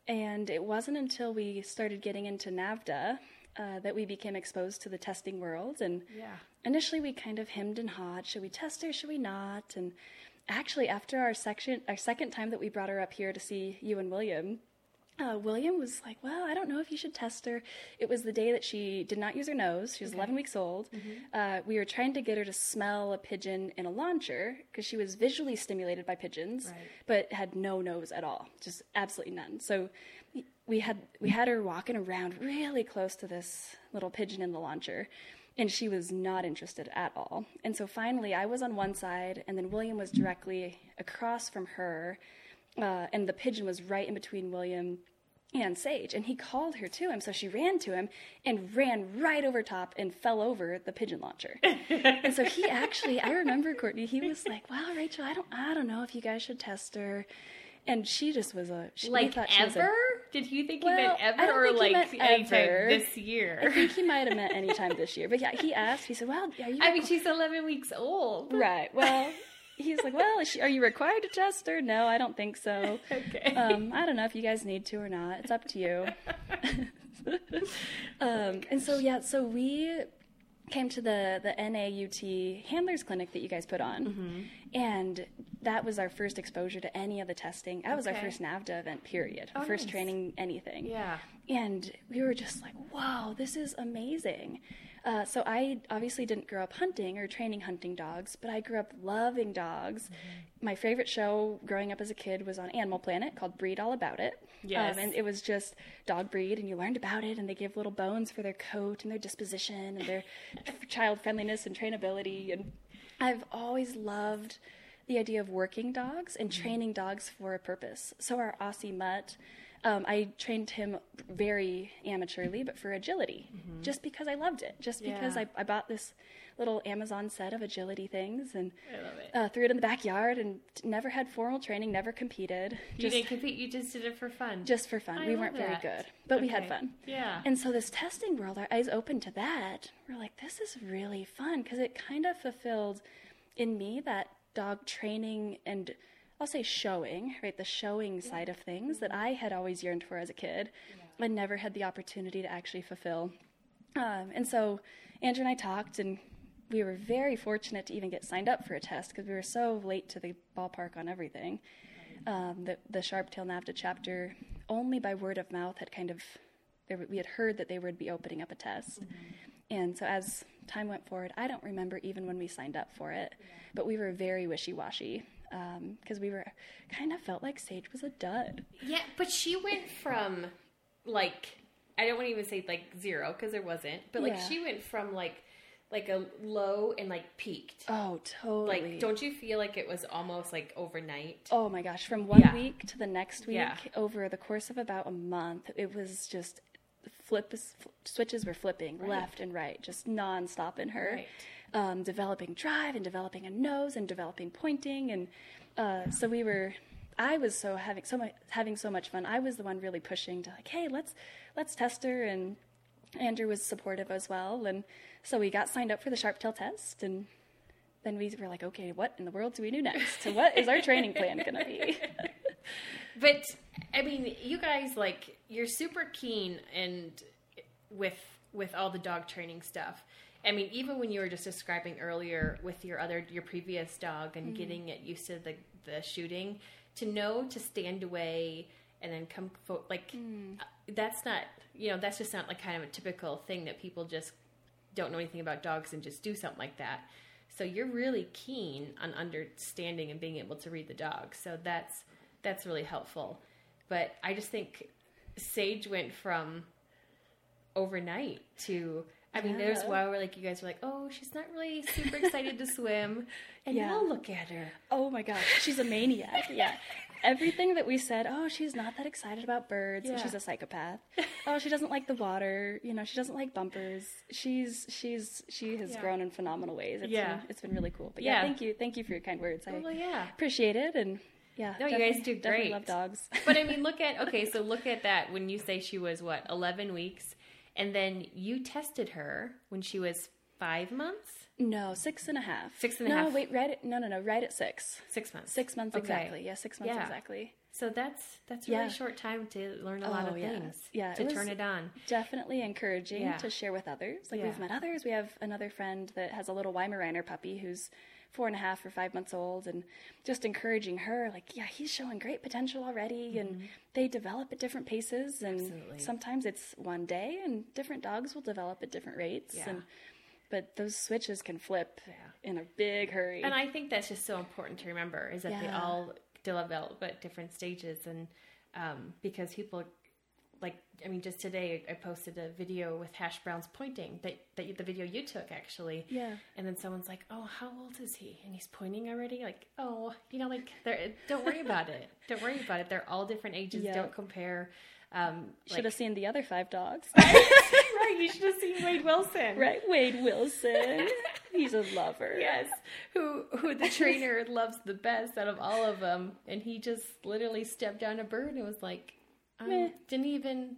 And it wasn't until we started getting into NAVHDA uh, that we became exposed to the testing world. And yeah. initially, we kind of hemmed and hawed: should we test her? Should we not? And actually, after our section, our second time that we brought her up here to see you and William, uh, William was like, "Well, I don't know if you should test her." It was the day that she did not use her nose. She was 11 weeks old. Uh, we were trying to get her to smell a pigeon in a launcher because she was visually stimulated by pigeons, Right. but had no nose at all, just absolutely none. So we had we had her walking around really close to this little pigeon in the launcher and she was not interested at all and so finally i was on one side and then william was directly across from her uh, and the pigeon was right in between william and sage and he called her to him so she ran to him and ran right over top and fell over the pigeon launcher <laughs> and so he actually i remember courtney he was like well rachel i don't i don't know if you guys should test her and she just was a she, Like thought she was a- ever? Did you think he Well, meant I ever or think he like anytime ever. this year? I think he might have meant any time this year. But yeah, he asked. He said, "Well, are you?" <laughs> I mean, she's 11 weeks old. right. Well, <laughs> he's like, "Well, she, are you required to test her?" No, I don't think so. <laughs> Okay. Um, I don't know if you guys need to or not. It's up to you. <laughs> um, and so yeah, so we came to the the NAVHDA handlers clinic that you guys put on, Mm-hmm. and that was our first exposure to any of the testing. That was our first NAVHDA event. Period. Oh, first nice. training anything. yeah. And we were just like, wow, this is amazing. Uh, so I obviously didn't grow up hunting or training hunting dogs, but I grew up loving dogs. Mm-hmm. My favorite show growing up as a kid was on Animal Planet called Breed All About It. Yes. Um, and it was just dog breed, and you learned about it, and they give little bones for their coat and their disposition and their <laughs> child friendliness and trainability. And I've always loved the idea of working dogs and training dogs for a purpose. So our Aussie mutt, um, I trained him very amateurly, but for agility, just because I loved it. Just because Yeah. I, I bought this little Amazon set of agility things and it. uh, threw it in the backyard and never had formal training, never competed. you Just, didn't compete, you just did it for fun. just for fun. I we weren't very good, but we had fun. Yeah. And so this testing world, our eyes opened to that. We're like, this is really fun because it kind of fulfilled in me that dog training and I'll say showing, right? The showing side of things that I had always yearned for as a kid, but never had the opportunity to actually fulfill. Um, and so Andrew and I talked, and we were very fortunate to even get signed up for a test because we were so late to the ballpark on everything. Um, the, the Sharp Tail NAVHDA chapter, only by word of mouth, had kind of there, we had heard that they would be opening up a test. And so as time went forward, I don't remember even when we signed up for it, but we were very wishy washy Um, because we were kind of felt like Sage was a dud. Yeah, but she went from like I don't want to even say like zero because there wasn't, but like Yeah. she went from like like a low and like peaked. Oh, totally. Like, don't you feel like it was almost like overnight? Oh my gosh, from one Yeah. week to the next week, Yeah. over the course of about a month, it was just flip switches were flipping left and right, just nonstop in her. Right. Um, developing drive and developing a nose and developing pointing, and uh, so we were. I was so having so much having so much fun. I was the one really pushing to like, hey, let's let's test her, and Andrew was supportive as well, and so we got signed up for the sharp tail test, and then we were like, okay, what in the world do we do next? So what is our training plan going to be? <laughs> But I mean, you guys like you're super keen and with with all the dog training stuff. I mean, even when you were just describing earlier with your other your previous dog and getting it used to the the shooting, to know to stand away and then come fo- like uh, that's not you know that's just not like kind of a typical thing that people just don't know anything about dogs and just do something like that. So you're really keen on understanding and being able to read the dog. So that's that's really helpful. But I just think Sage went from overnight to I mean, there's uh-huh. Yeah. while where like you guys were like, oh, she's not really super excited to swim, <laughs> and Yeah. now look at her. Oh my gosh, she's a maniac. Yeah. Everything that we said, oh, she's not that excited about birds. Yeah. She's a psychopath. Oh, she doesn't like the water. You know, she doesn't like bumpers. She's she's she has Yeah. grown in phenomenal ways. It's Yeah. been, it's been really cool. But yeah, Yeah. thank you, thank you for your kind words. I Well, yeah. appreciate it, and yeah, No, you guys do great. love dogs. But I mean, <laughs> look at okay, so look at that when you say she was what eleven weeks, and then you tested her when she was five months, no, six and a half. Six and a no, half. wait, right at no, no, no, right at six. six months, Six months Okay. exactly. Yeah, six months Yeah. exactly. So that's that's a really Yeah. short time to learn a lot Oh, of things. Yeah, to it turn it on. definitely encouraging Yeah. to share with others. Like Yeah. we've met others. We have another friend that has a little Weimaraner puppy who's four and a half or five months old, and just encouraging her, like, yeah, he's showing great potential already, and they develop at different paces, and Mm-hmm. Absolutely. sometimes it's one day, and different dogs will develop at different rates, Yeah. and but those switches can flip Yeah. in a big hurry. And I think that's just so important to remember is that they all develop at different stages, and um, because people like, I mean, just today I posted a video with hash browns pointing that that you, the video you took actually, Yeah. and then someone's like, "Oh, how old is he?" And he's pointing already, like, "Oh, you know, like, they're- don't worry about it. Don't worry about it. They're all different ages. Yeah. Don't compare." Um, Should like- have seen the other five dogs. <laughs> right. You should have seen Wade Wilson. right, Wade Wilson. He's a lover. Yes, who who the trainer loves the best out of all of them, and he just literally stepped on a bird and was like, Meh. um, didn't even.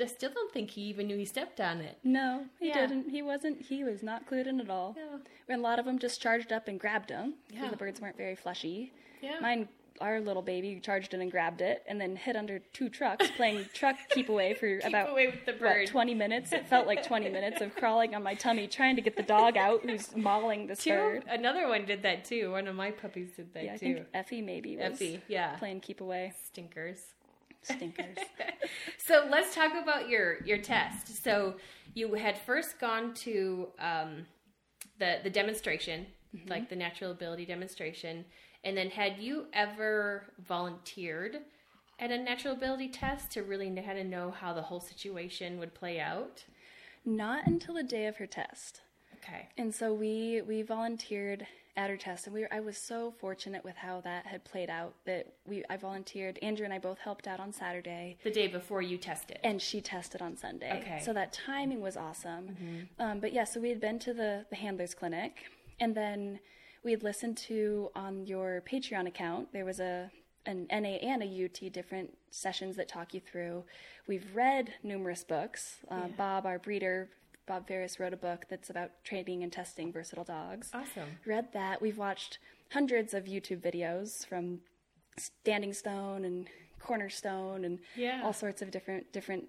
I still don't think he even knew he stepped on it. No, he Yeah. didn't. He wasn't. He was not clued in at all. Yeah. And a lot of them just charged up and grabbed him Yeah. the birds weren't very fleshy. Yeah. Mine, our little baby, charged in and grabbed it, and then hid under two trucks playing <laughs> truck keep away for about away with the what, bird. twenty minutes. It felt like twenty minutes of crawling on my tummy trying to get the dog out who's mauling this Two, bird. another one did that too. One of my puppies did that Yeah, I too. think Effie maybe was Effie, yeah. playing keep away. Stinkers. Stinkers. <laughs> so let's talk about your your test. So you had first gone to um, the the demonstration, Mm-hmm. like the natural ability demonstration, and then had you ever volunteered at a natural ability test to really know how to know how the whole situation would play out? Not until the day of her test. Okay. And so we we volunteered at her test, and we were, I was so fortunate with how that had played out that we I volunteered. Andrew and I both helped out on Saturday, The day before you tested. and she tested on Sunday. Okay. So that timing was awesome. Um, but yeah, so we had been to the the handlers clinic, and then we had listened to on your Patreon account. There was a an NA and a UT different sessions that talk you through. We've read numerous books. Uh, Bob, our breeder, Bob Ferris wrote a book that's about training and testing versatile dogs awesome. read that. We've watched hundreds of YouTube videos from Standing Stone and Cornerstone and Yeah. all sorts of different different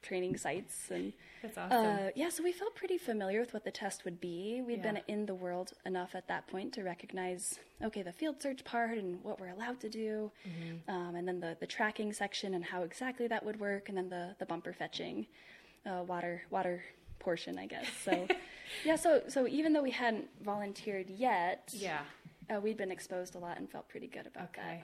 training sites and That's awesome. uh, yeah, so we felt pretty familiar with what the test would be. We'd been in the world enough at that point to recognize, okay, the field search part and what we're allowed to do, Mm-hmm. um, and then the, the tracking section and how exactly that would work, and then the, the bumper fetching, uh, water water portion, I guess. So <laughs> yeah, so so even though we hadn't volunteered yet, yeah. uh, we'd been exposed a lot and felt pretty good about Okay.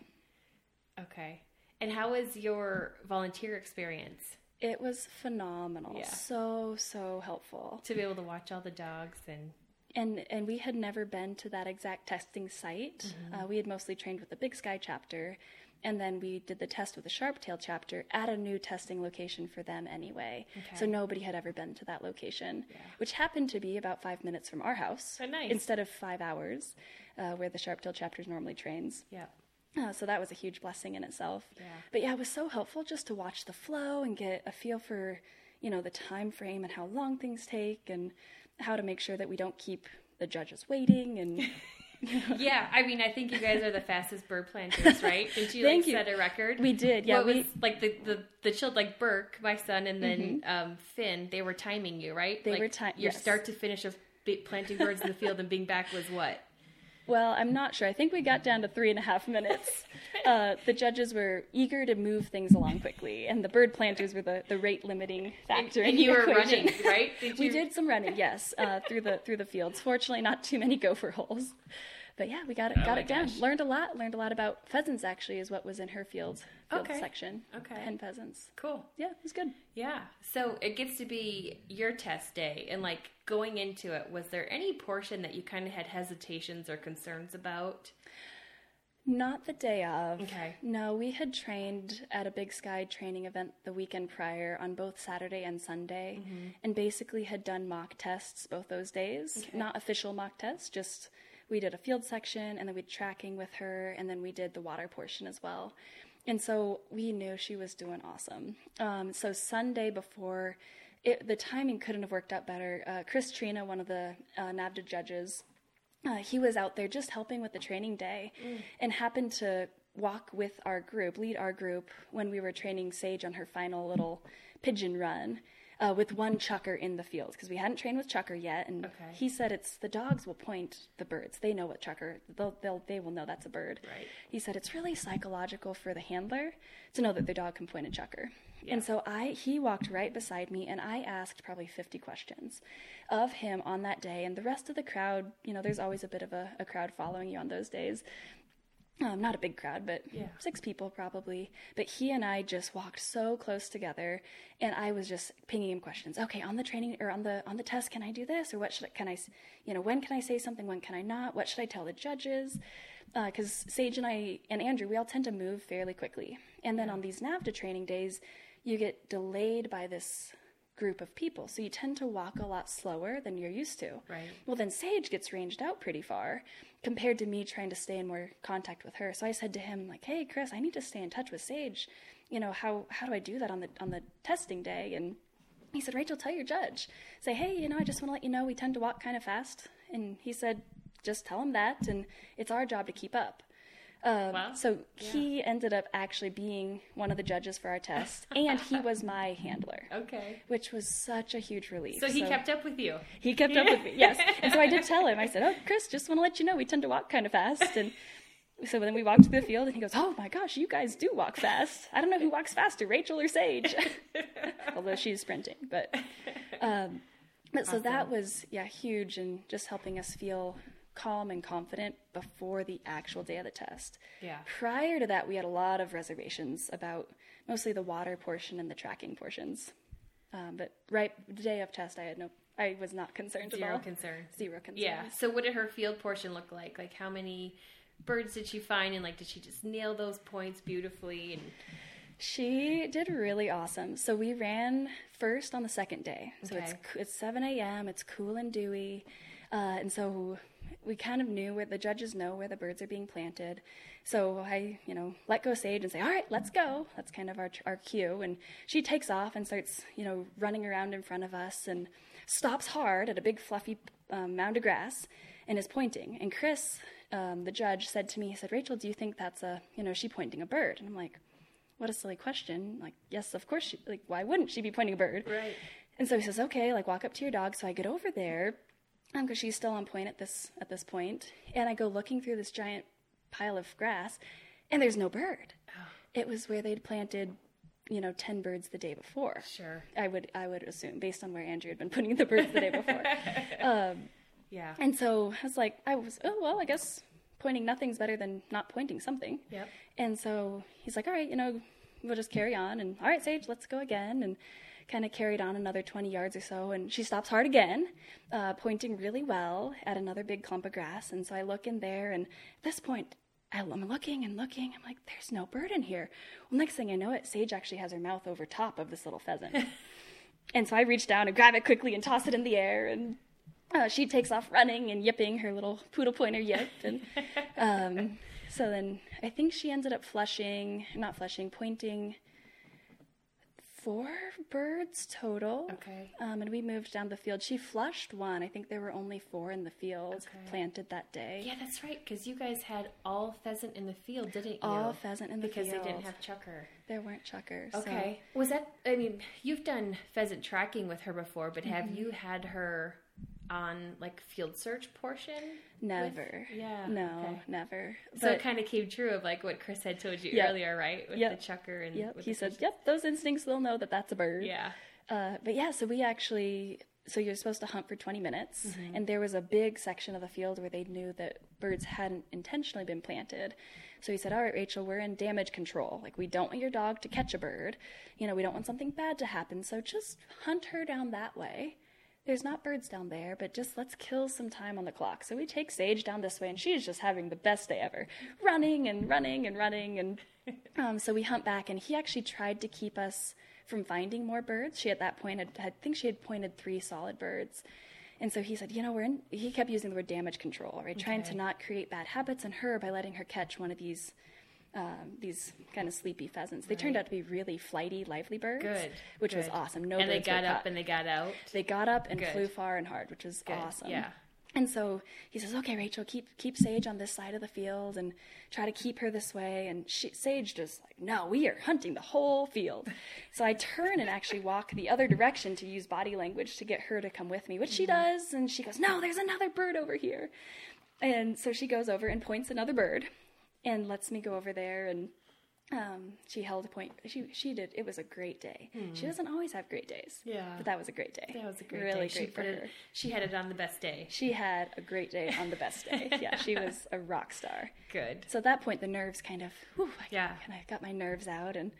that. Okay. And how was your volunteer experience? It was phenomenal. Yeah. So so helpful. To be able to watch all the dogs and and and we had never been to that exact testing site. Mm-hmm. Uh, we had mostly trained with the Big Sky chapter, and then we did the test with the Sharptail chapter at a new testing location for them anyway. Okay. So nobody had ever been to that location, which happened to be about five minutes from our house, Oh, nice. instead of five hours, uh, where the Sharptail chapter normally trains. yeah. Uh, so that was a huge blessing in itself. Yeah. But yeah, it was so helpful just to watch the flow and get a feel for, you know, the time frame and how long things take and how to make sure that we don't keep the judges waiting and <laughs> <laughs> Yeah, I mean, I think you guys are the fastest bird planters, <laughs> right? Did you Thank like you. set a record? we did. Yeah, what we was like the the the child like Burke, my son, and then um, Finn. They were timing you, right? They like, were ti- Your yes. start to finish of planting birds in the field and being back was what? Well, I'm not sure. I think we got down to three and a half minutes. <laughs> Uh, the judges were eager to move things along quickly, and the bird planters were the, the rate limiting factor. and in the you were equation. running, right? <laughs> Did we did some running, yes, uh, through the through the fields. Fortunately, not too many gopher holes, but yeah, we got it got Oh my it down. gosh. Learned a lot. Learned a lot about pheasants. Actually, is what was in her field field Okay. section. Okay. hen pheasants. Cool. Yeah, it was good. Yeah. So it gets to be your test day, and like going into it, was there any portion that you kind of had hesitations or concerns about? Not the day of. Okay. No, we had trained at a Big Sky training event the weekend prior on both Saturday and Sunday, Mm-hmm. and basically had done mock tests both those days. Okay. Not official mock tests, just we did a field section and then we did tracking with her, and then we did the water portion as well. And so we knew she was doing awesome. Um, so Sunday before, it, the timing couldn't have worked out better. Uh, Chris Trina, one of the uh, NAVHDA judges, uh, he was out there just helping with the training day and happened to walk with our group, lead our group when we were training Sage on her final little pigeon run. Uh, with one chukar in the field because we hadn't trained with chukar yet, and Okay. he said it's the dogs will point the birds. They know what chukar. They'll, they'll they will know that's a bird. Right. He said it's really psychological for the handler to know that their dog can point a chukar. Yeah. And so I he walked right beside me and I asked probably 50 questions of him on that day and the rest of the crowd, you know, there's always a bit of a, a crowd following you on those days. Um, not a big crowd, but Yeah. six people probably. But he and I just walked so close together, and I was just pinging him questions. Okay, on the training or on the on the test, can I do this or what should I, can I, you know, when can I say something? When can I not? What should I tell the judges? Because Sage and I and Andrew, we all tend to move fairly quickly, and then on these NAVHDA training days, you get delayed by this group of people, so you tend to walk a lot slower than you're used to. Right. Well, then Sage gets ranged out pretty far compared to me trying to stay in more contact with her. So I said to him, like, "Hey, Chris, I need to stay in touch with Sage. You know, how how do I do that on the on the testing day?" And he said, "Rachel, tell your judge. Say, hey, you know, I just want to let you know we tend to walk kind of fast." And he said, "Just tell him that, and it's our job to keep up." Um, Wow. So he ended up actually being one of the judges for our test, and he was <laughs> my handler, Okay. which was such a huge relief. So he kept up with you. He kept up with me, yes. And so I did tell him, I said, Oh, Chris, just want to let you know we tend to walk kind of fast. And so then we walked through the field, and he goes, Oh my gosh, you guys do walk fast. I don't know who walks faster, Rachel or Sage. <laughs> Although she's sprinting. But, um, but so that was, yeah, huge and just helping us feel calm and confident before the actual day of the test. Yeah. Prior to that, we had a lot of reservations about mostly the water portion and the tracking portions. Um, but right the day of test, I had no, I was not concerned at Zero all. concern. Zero concern. Yeah. So what did her field portion look like? Like how many birds did she find and like did she just nail those points beautifully and She did really awesome. So we ran first on the second day. So it's Okay. c- it's 7 a.m. It's cool and dewy, uh, and so we kind of knew where the judges know where the birds are being planted. So I, you know, let go Sage and say, "All right, let's go." That's kind of our our cue. And she takes off and starts, you know, running around in front of us and stops hard at a big fluffy um, mound of grass and is pointing. And Chris, um, the judge, said to me, he said, "Rachel, do you think that's a, you know, she pointing a bird?" And I'm like what a silly question. Like, yes, of course she, like, why wouldn't she be pointing a bird? Right. And so he says, okay, like, walk up to your dog. So I get over there, um, because she's still on point at this, at this point, and I go looking through this giant pile of grass, and there's no bird. It was where they'd planted, you know, 10 birds the day before. Sure. I would, I would assume, based on where Andrew had been putting the birds the day before. <laughs> Yeah. and so I was like, I was, oh, well, I guess pointing nothing's better than not pointing something. Yep. And so he's like, all right, you know, we'll just carry on. And all right, Sage, let's go again. And kind of carried on another 20 yards or so. And she stops hard again, uh, pointing really well at another big clump of grass. And so I look in there. And at this point, I'm looking and looking. I'm like, there's no bird in here. Well, next thing I know it, Sage actually has her mouth over top of this little pheasant. <laughs> and so I reach down and grab it quickly and toss it in the air. And uh, she takes off running and yipping her little poodle pointer yip. And um, so then I think she ended up flushing, not flushing, pointing four birds total. Okay. Um, and we moved down the field. She flushed one. I think there were only four in the field Okay. planted that day. Yeah, that's right. Because you guys had all pheasant in the field, didn't you? All pheasant in the because field. they didn't have chukar. There weren't chukars. so- Okay. Was that? I mean, you've done pheasant tracking with her before, but Mm-hmm. have you had her on like field search portion? with- Never. yeah. No, okay. never. So it kind of came true of like what Chris had told you Yep. earlier, right? With Yep. the chukar and Yep. with He said, "Yep, those instincts will know that that's a bird." Yeah. Uh, but yeah, so we actually, so you're supposed to hunt for 20 minutes, Mm-hmm. and there was a big section of the field where they knew that birds hadn't intentionally been planted. So he said, "All right, Rachel, we're in damage control. Like we don't want your dog to catch a bird. You know, we don't want something bad to happen. So just hunt her down that way." There's not birds down there, but just let's kill some time on the clock. So we take Sage down this way, and she's just having the best day ever, running and running and running. And <laughs> um, so we hunt back, and he actually tried to keep us from finding more birds. She at that point had, I think she had pointed three solid birds. And so he said, you know, we're in, he kept using the word damage control, right? Trying to not create bad habits in her by letting her catch one of these, um, these kind of sleepy pheasants. They turned out to be really flighty, lively birds. Good. Which was awesome. No and they birds were got up caught. and they got out. They got up and Good. flew far and hard, which was Good. awesome. Yeah. And so he says, "Okay, Rachel, keep keep Sage on this side of the field and try to keep her this way." And she, Sage just like, "No, we are hunting the whole field." <laughs> So I turn and actually walk the other direction to use body language to get her to come with me, which she does. And she goes, "No, there's another bird over here." And so she goes over and points another bird, and lets me go over there and um, she held a point. She she did. It was a great day. She doesn't always have great days. Yeah. but that was a great day. That was a great really day. She great for her. it. She had it on the best day. She had a great day on the best day. <laughs> yeah, she was a rock star. Good. So at that point, the nerves kind of, whew, I Yeah. kind of got my nerves out, and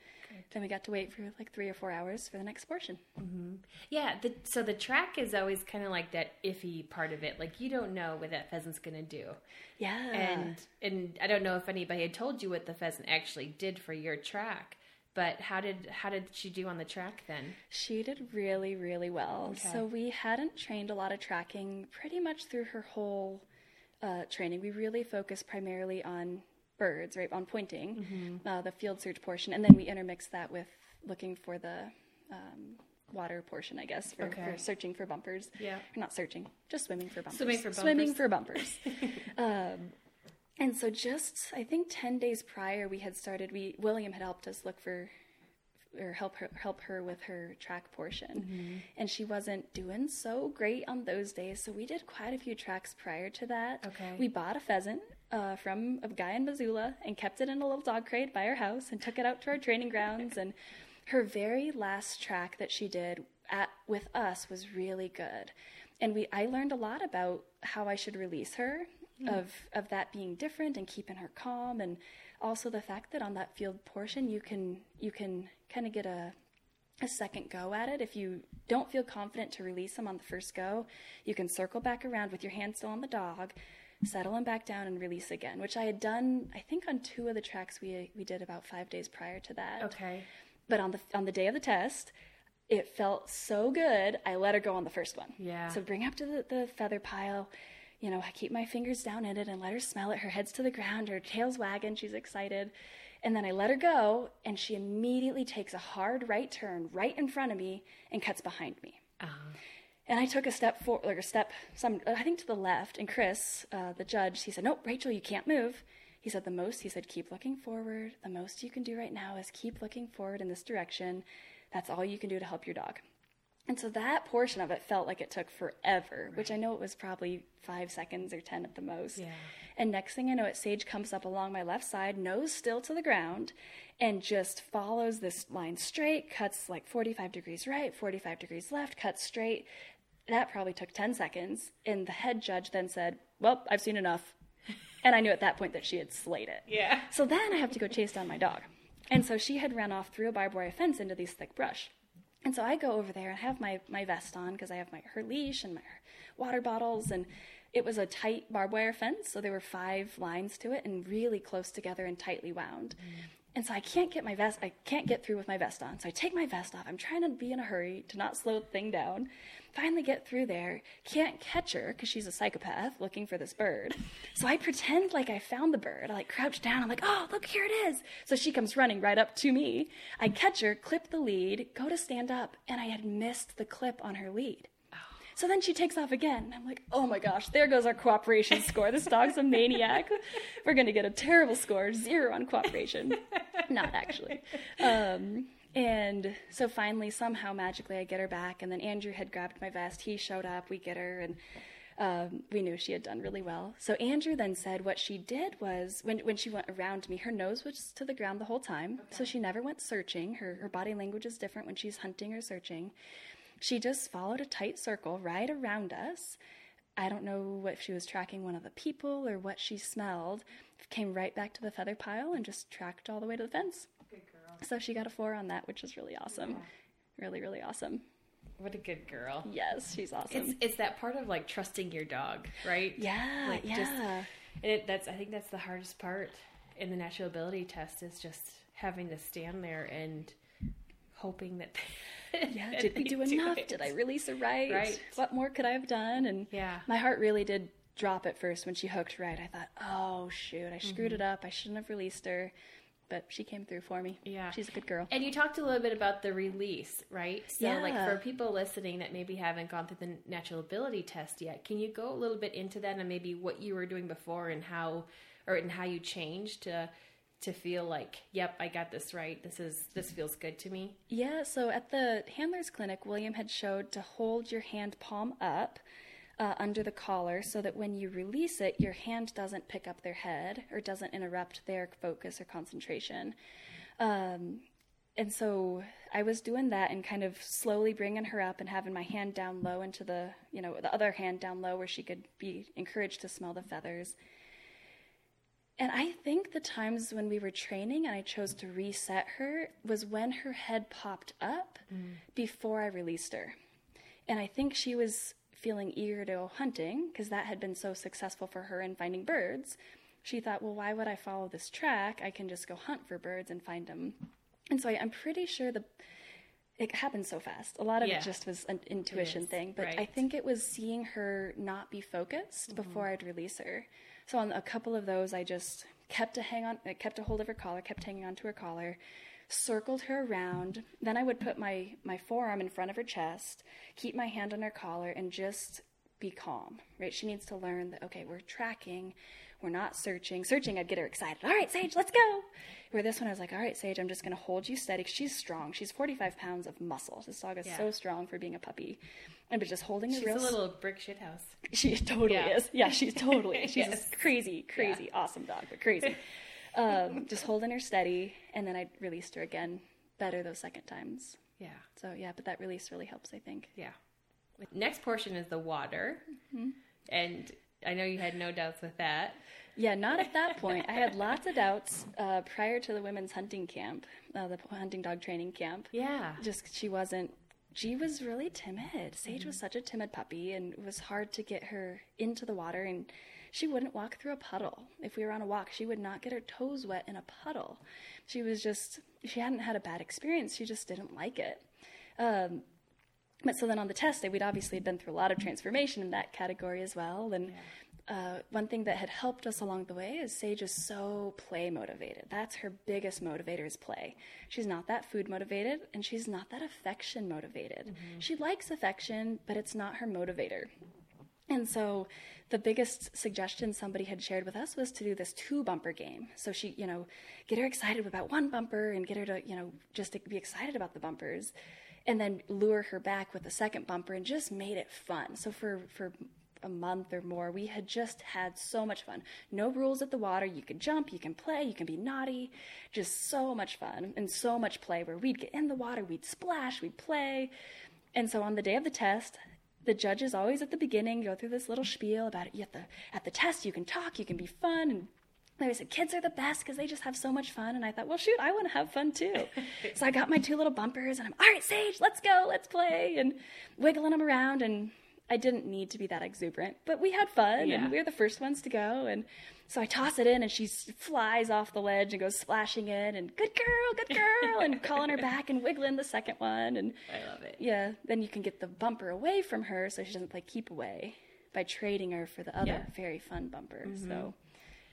then we got to wait for like three or four hours for the next portion. Yeah. The, so the track is always kind of like that iffy part of it. Like you don't know what that pheasant's gonna do. Yeah, and and I don't know if anybody had told you what the pheasant actually did for your track, but how did how did she do on the track then? She did really, really well. Okay. So we hadn't trained a lot of tracking pretty much through her whole uh, training. We really focused primarily on birds, right, on pointing, Mm-hmm. uh, the field search portion, and then we intermixed that with looking for the um, water portion, I guess, for, Okay. for searching for bumpers. Yeah. Or not searching, just swimming for bumpers. Swimming for bumpers. Swimming for bumpers. <laughs> um, and so just, I think 10 days prior, we had started, we William had helped us look for or help her help her with her track portion Mm-hmm. and she wasn't doing so great on those days so we did quite a few tracks prior to that Okay. we bought a pheasant uh, from a guy in missoula and kept it in a little dog crate by our house and took it out to our training grounds. And her very last track that she did at with us was really good. And we i learned a lot about how i should release her of of that being different and keeping her calm and also the fact that on that field portion you can you can kind of get a a second go at it. If you don't feel confident to release them on the first go, you can circle back around with your hand still on the dog, settle him back down, and release again. Which I had done, I think, on two of the tracks we we did about five days prior to that. Okay. But on the on the day of the test, it felt so good. I let her go on the first one. Yeah. So bring up to the, the feather pile. You know, I keep my fingers down in it and let her smell it. Her head's to the ground, her tail's wagging. She's excited. And then I let her go, and she immediately takes a hard right turn right in front of me and cuts behind me. Uh-huh. And I took a step forward, like a step, some I think to the left. And Chris, uh, the judge, he said, "Nope, Rachel, you can't move." He said, "The most," he said, "keep looking forward. The most you can do right now is keep looking forward in this direction. That's all you can do to help your dog." And so that portion of it felt like it took forever, which I know it was probably five seconds or ten at the most. Yeah. And next thing I know, it Sage comes up along my left side, nose still to the ground, and just follows this line straight, cuts like 45 degrees right, 45 degrees left, cuts straight. That probably took 10 seconds. And the head judge then said, Well, I've seen enough. And I knew at that point that she had slayed it. Yeah. So then I have to go chase down my dog. And so she had run off through a barbed wire fence into these thick brush. And so I go over there and I have my, my vest on because I have my her leash and my water bottles and it was a tight barbed wire fence, so there were five lines to it and really close together and tightly wound. Mm. And so I can't get my vest I can't get through with my vest on. So I take my vest off. I'm trying to be in a hurry to not slow the thing down. Finally get through there. Can't catch her because she's a psychopath looking for this bird. So I pretend like I found the bird. I like crouch down. I'm like, oh, look, here it is. So she comes running right up to me. I catch her, clip the lead, go to stand up, and I had missed the clip on her lead. So then she takes off again. I'm like, oh my gosh, there goes our cooperation <laughs> score. This dog's a maniac. We're going to get a terrible score, zero on cooperation. Not actually. Um, and so finally, somehow magically, I get her back. And then Andrew had grabbed my vest. He showed up. We get her, and um, we knew she had done really well. So Andrew then said what she did was when when she went around me, her nose was to the ground the whole time. So she never went searching. Her her body language is different when she's hunting or searching. She just followed a tight circle right around us. I don't know if she was tracking one of the people or what she smelled. Came right back to the feather pile and just tracked all the way to the fence. Good girl. So she got a four on that, which is really awesome. Really, really awesome. What a good girl. Yes, she's awesome. It's it's that part of like trusting your dog, right? yeah, like, yeah. just- And it, that's I think that's the hardest part in the natural ability test is just having to stand there and hoping that. <laughs> yeah, that did we do enough? it. Did I release her right? Right. What more could I have done? And Yeah. my heart really did drop at first when she hooked right. I thought, oh shoot, I screwed Mm-hmm. it up. I shouldn't have released her. but she came through for me. Yeah. she's a good girl. And you talked a little bit about the release, right? So, like for people listening that maybe haven't gone through the natural ability test yet, can you go a little bit into that and maybe what you were doing before and how, or and how you changed to to feel like, yep, I got this right. This is this feels good to me. Yeah, so at the handler's clinic, William had showed to hold your hand palm up uh, under the collar so that when you release it, your hand doesn't pick up their head or doesn't interrupt their focus or concentration. Um, and so I was doing that and kind of slowly bringing her up and having my hand down low into the, you know, the other hand down low where she could be encouraged to smell the feathers. And I think the times when we were training and I chose to reset her was when her head popped up mm. before I released her. And I think she was feeling eager to go hunting because that had been so successful for her in finding birds. She thought, well, why would I follow this track? I can just go hunt for birds and find them. And so I, I'm pretty sure the it happened so fast. A lot of Yeah. it just was an intuition is, thing, but I think it was seeing her not be focused mm-hmm. before I'd release her. So on a couple of those, I just kept to hang on, kept a hold of her collar, kept hanging onto her collar, circled her around. Then I would put my my forearm in front of her chest, keep my hand on her collar, and just be calm. Right? She needs to learn that okay, we're tracking. We're not searching. Searching, I'd get her excited. All right, Sage, let's go. Where this one, I was like, all right, Sage, I'm just going to hold you steady. She's strong. She's 45 pounds of muscle. This dog is Yeah. so strong for being a puppy. I was just holding her She's a little brick shit house. she totally Yeah. is. Yeah, <laughs> she's totally. She's Yes. a crazy, crazy, awesome dog, but crazy. <laughs> um, just holding her steady, and then I released her again better those second times. Yeah. So yeah, but that release really helps, I think. Yeah. Next portion is the water. And I know you had no doubts with that. Yeah, not at that point. I had lots of doubts uh, prior to the women's hunting camp, uh, the hunting dog training camp. Yeah. just she wasn't she was really timid sage was such a timid puppy and it was hard to get her into the water and she wouldn't walk through a puddle if we were on a walk she would not get her toes wet in a puddle she was just she hadn't had a bad experience she just didn't like it um, but so then on the test day, we'd obviously been through a lot of transformation in that category as well. And uh, one thing that had helped us along the way is Sage is so play motivated. That's her biggest motivator is play. She's not that food motivated, and she's not that affection motivated. She likes affection, but it's not her motivator. And so the biggest suggestion somebody had shared with us was to do this two bumper game. So she, you know, get her excited about one bumper and get her to, you know, just to be excited about the bumpers and then lure her back with a second bumper and just made it fun. So for for a month or more, we had just had so much fun. No rules at the water. You can jump, you can play, you can be naughty. Just so much fun and so much play where we'd get in the water, we'd splash, we'd play. And so on the day of the test, the judges always at the beginning go through this little spiel about it. At the at the test, you can talk, you can be fun, and they always said kids are the best because they just have so much fun. And I thought, well, shoot, I want to have fun too. <laughs> so I got my two little bumpers, and I'm all right, Sage, let's go, let's play, and wiggling them around. And I didn't need to be that exuberant, but we had fun, Yeah. and we were the first ones to go. And so I toss it in, and she flies off the ledge and goes splashing in, and good girl, good girl, and <laughs> calling her back and wiggling the second one, and I love it. yeah, then you can get the bumper away from her so she doesn't play keep away by trading her for the other Yeah. very fun bumper. So, mm-hmm.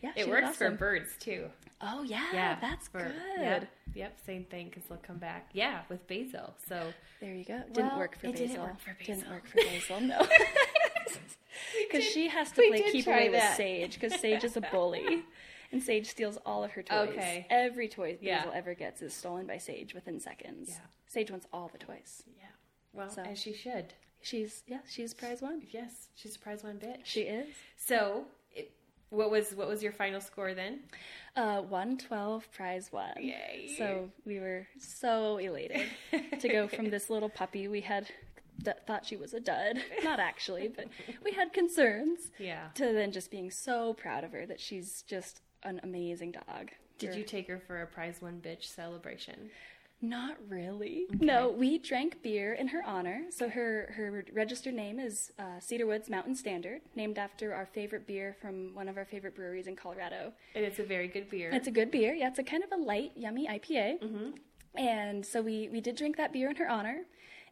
Yeah, It works for birds too. Oh yeah, yeah, that's for- good. Yep, yep, same thing because they'll come back. Yeah, with basil. So There you go. Didn't Well, work for Basil. didn't work for Didn't Basil. work for Basil. No, <laughs> because <laughs> she has to we play keep away with. Sage because Sage is a bully. <laughs> And Sage steals all of her toys. Okay. Every toy Yeah. Basil ever gets is stolen by Sage within seconds. Yeah. Sage wants all the toys. yeah, well, So- as she should. She's yeah, she's prize one. Yes, she's a prize one bitch. She is. So, what was what was your final score then? Uh, 112 prize one. Yay. So we were so elated to go from this <laughs> little puppy we had d- thought she was a dud, not actually, but we had concerns, Yeah. to then just being so proud of her that she's just an amazing dog. Did We're- you take her for a prize one bitch celebration? Not really. No, we drank beer in her honor. So her her registered name is uh, Cedarwoods Mountain Standard, named after our favorite beer from one of our favorite breweries in Colorado. And it's a very good beer. It's a good beer. Yeah, it's a kind of a light, yummy IPA. And so we we did drink that beer in her honor.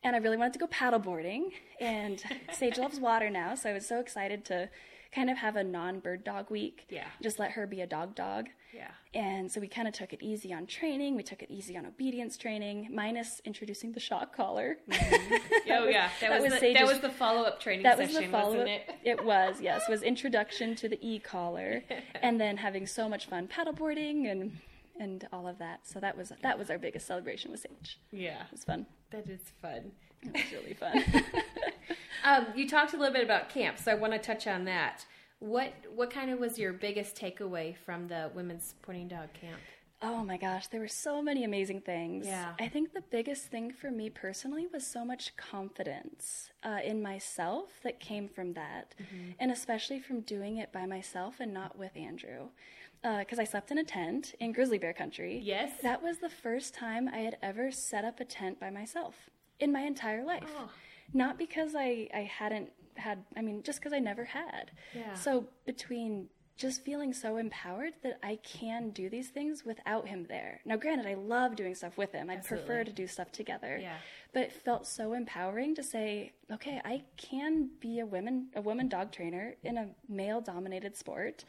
And I really wanted to go paddleboarding. And <laughs> Sage loves water now, so I was so excited to kind of have a non bird dog week. Yeah. Just let her be a dog dog. Yeah. And so we kind of took it easy on training. We took it easy on obedience training, minus introducing the shock collar. <laughs> Mm-hmm. Oh yeah, that, that was, was the, that was the follow up training that was the follow wasn't up. <laughs> it? was, yes. Was introduction to the e collar, <laughs> and then having so much fun paddleboarding and and all of that. So that was that was our biggest celebration with Sage. Yeah, It was fun. that is fun. It was really fun. Um, you talked a little bit about camp, so I want to touch on that. What what kind of was your biggest takeaway from the women's pointing dog camp? Oh my gosh, there were so many amazing things. Yeah. I think the biggest thing for me personally was so much confidence uh, in myself that came from that. Mm-hmm. And especially from doing it by myself and not with Andrew. Because I slept in a tent in grizzly bear country. Yes. That was the first time I had ever set up a tent by myself in my entire life. Oh. Not because I, I hadn't had, I mean, just because I never had. Yeah. So between just feeling so empowered that I can do these things without him there. Now, granted, I love doing stuff with him. I'd prefer to do stuff together. Yeah. But it felt so empowering to say, okay, I can be a woman, a woman dog trainer in a male-dominated sport,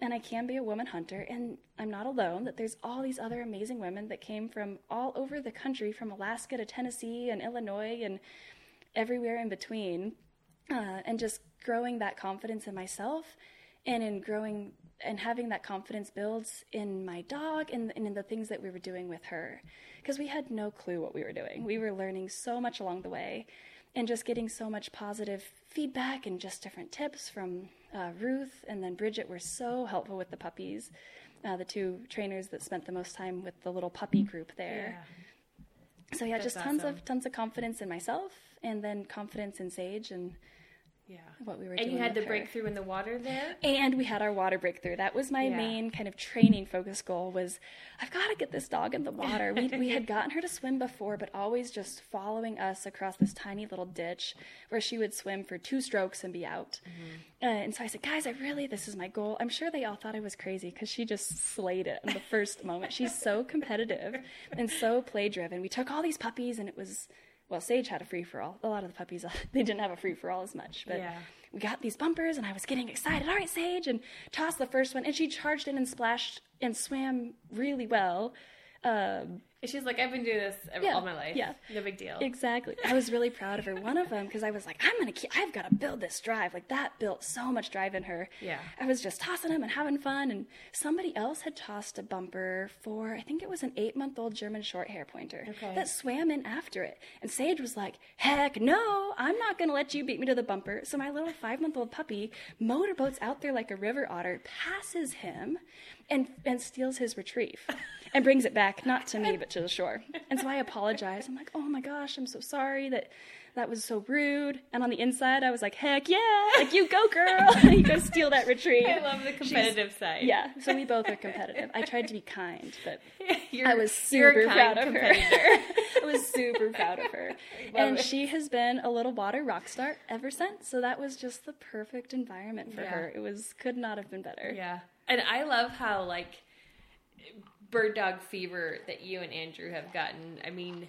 and I can be a woman hunter, and I'm not alone. That there's all these other amazing women that came from all over the country, from Alaska to Tennessee and Illinois and everywhere in between, uh, and just growing that confidence in myself and in growing and having that confidence builds in my dog and, and in the things that we were doing with her. Because we had no clue what we were doing. We were learning so much along the way and just getting so much positive feedback and just different tips from uh, ruth and then bridget were so helpful with the puppies uh, the two trainers that spent the most time with the little puppy group there. So yeah, That's just tons awesome. of tons of confidence in myself, and then confidence in Sage and Yeah. what we were doing. And doing. you had the her. breakthrough in the water there. And we had our water breakthrough. That was my Yeah. main kind of training focus goal. Was I've got to get this dog in the water. We we had <laughs> gotten her to swim before, but always just following us across this tiny little ditch where she would swim for two strokes and be out. Uh, and so I said, guys, I really this is my goal. I'm sure they all thought I was crazy because she just slayed it in the first moment. She's so competitive and so play driven. We took all these puppies, and it was. Well, Sage had a free for all. A lot of the puppies, <laughs> they didn't have a free for all as much. But Yeah. we got these bumpers and I was getting excited. All right, Sage, and tossed the first one, and she charged in and splashed and swam really well. Um, And she's like, I've been doing this Yeah, all my life. yeah. No big deal. exactly. I was really proud of her. One of them, because I was like, I'm gonna, keep, I've got to build this drive. Like that built so much drive in her. Yeah. I was just tossing them and having fun. And somebody else had tossed a bumper for, I think it was an eight-month-old German short hair pointer Okay. that swam in after it. And Sage was like, Heck no, I'm not gonna let you beat me to the bumper. So my little five-month-old puppy motorboats out there like a river otter, passes him, and and steals his retrieve. And brings it back, not to me, <laughs> but to the shore. And so I apologize. I'm like, oh my gosh, I'm so sorry that that was so rude. And on the inside, I was like, heck yeah, like you go, girl, <laughs> you go steal that retreat. I love the competitive side. Yeah, so we both are competitive. I tried to be kind, but <laughs> You're, I was super kind proud of her. <laughs> I was super proud of her. and she has been a little water rock star ever since. So that was just the perfect environment for Yeah. her. It was could not have been better. Yeah. And I love how like bird dog fever that you and Andrew have gotten. I mean,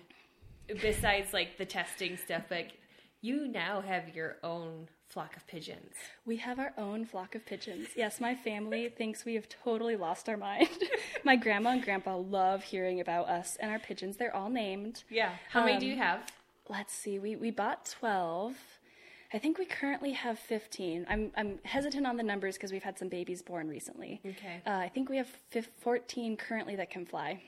besides like the testing stuff, like you now have your own flock of pigeons. We have our own flock of pigeons. Yes, my family thinks we have totally lost our mind. <laughs> my grandma and grandpa love hearing about us and our pigeons. They're all named. Yeah. How many do Um, you have? Let's see. We we bought 12. I think we currently have 15. I'm I'm hesitant on the numbers because we've had some babies born recently. Okay. Uh, I think we have fif- 14 currently that can fly.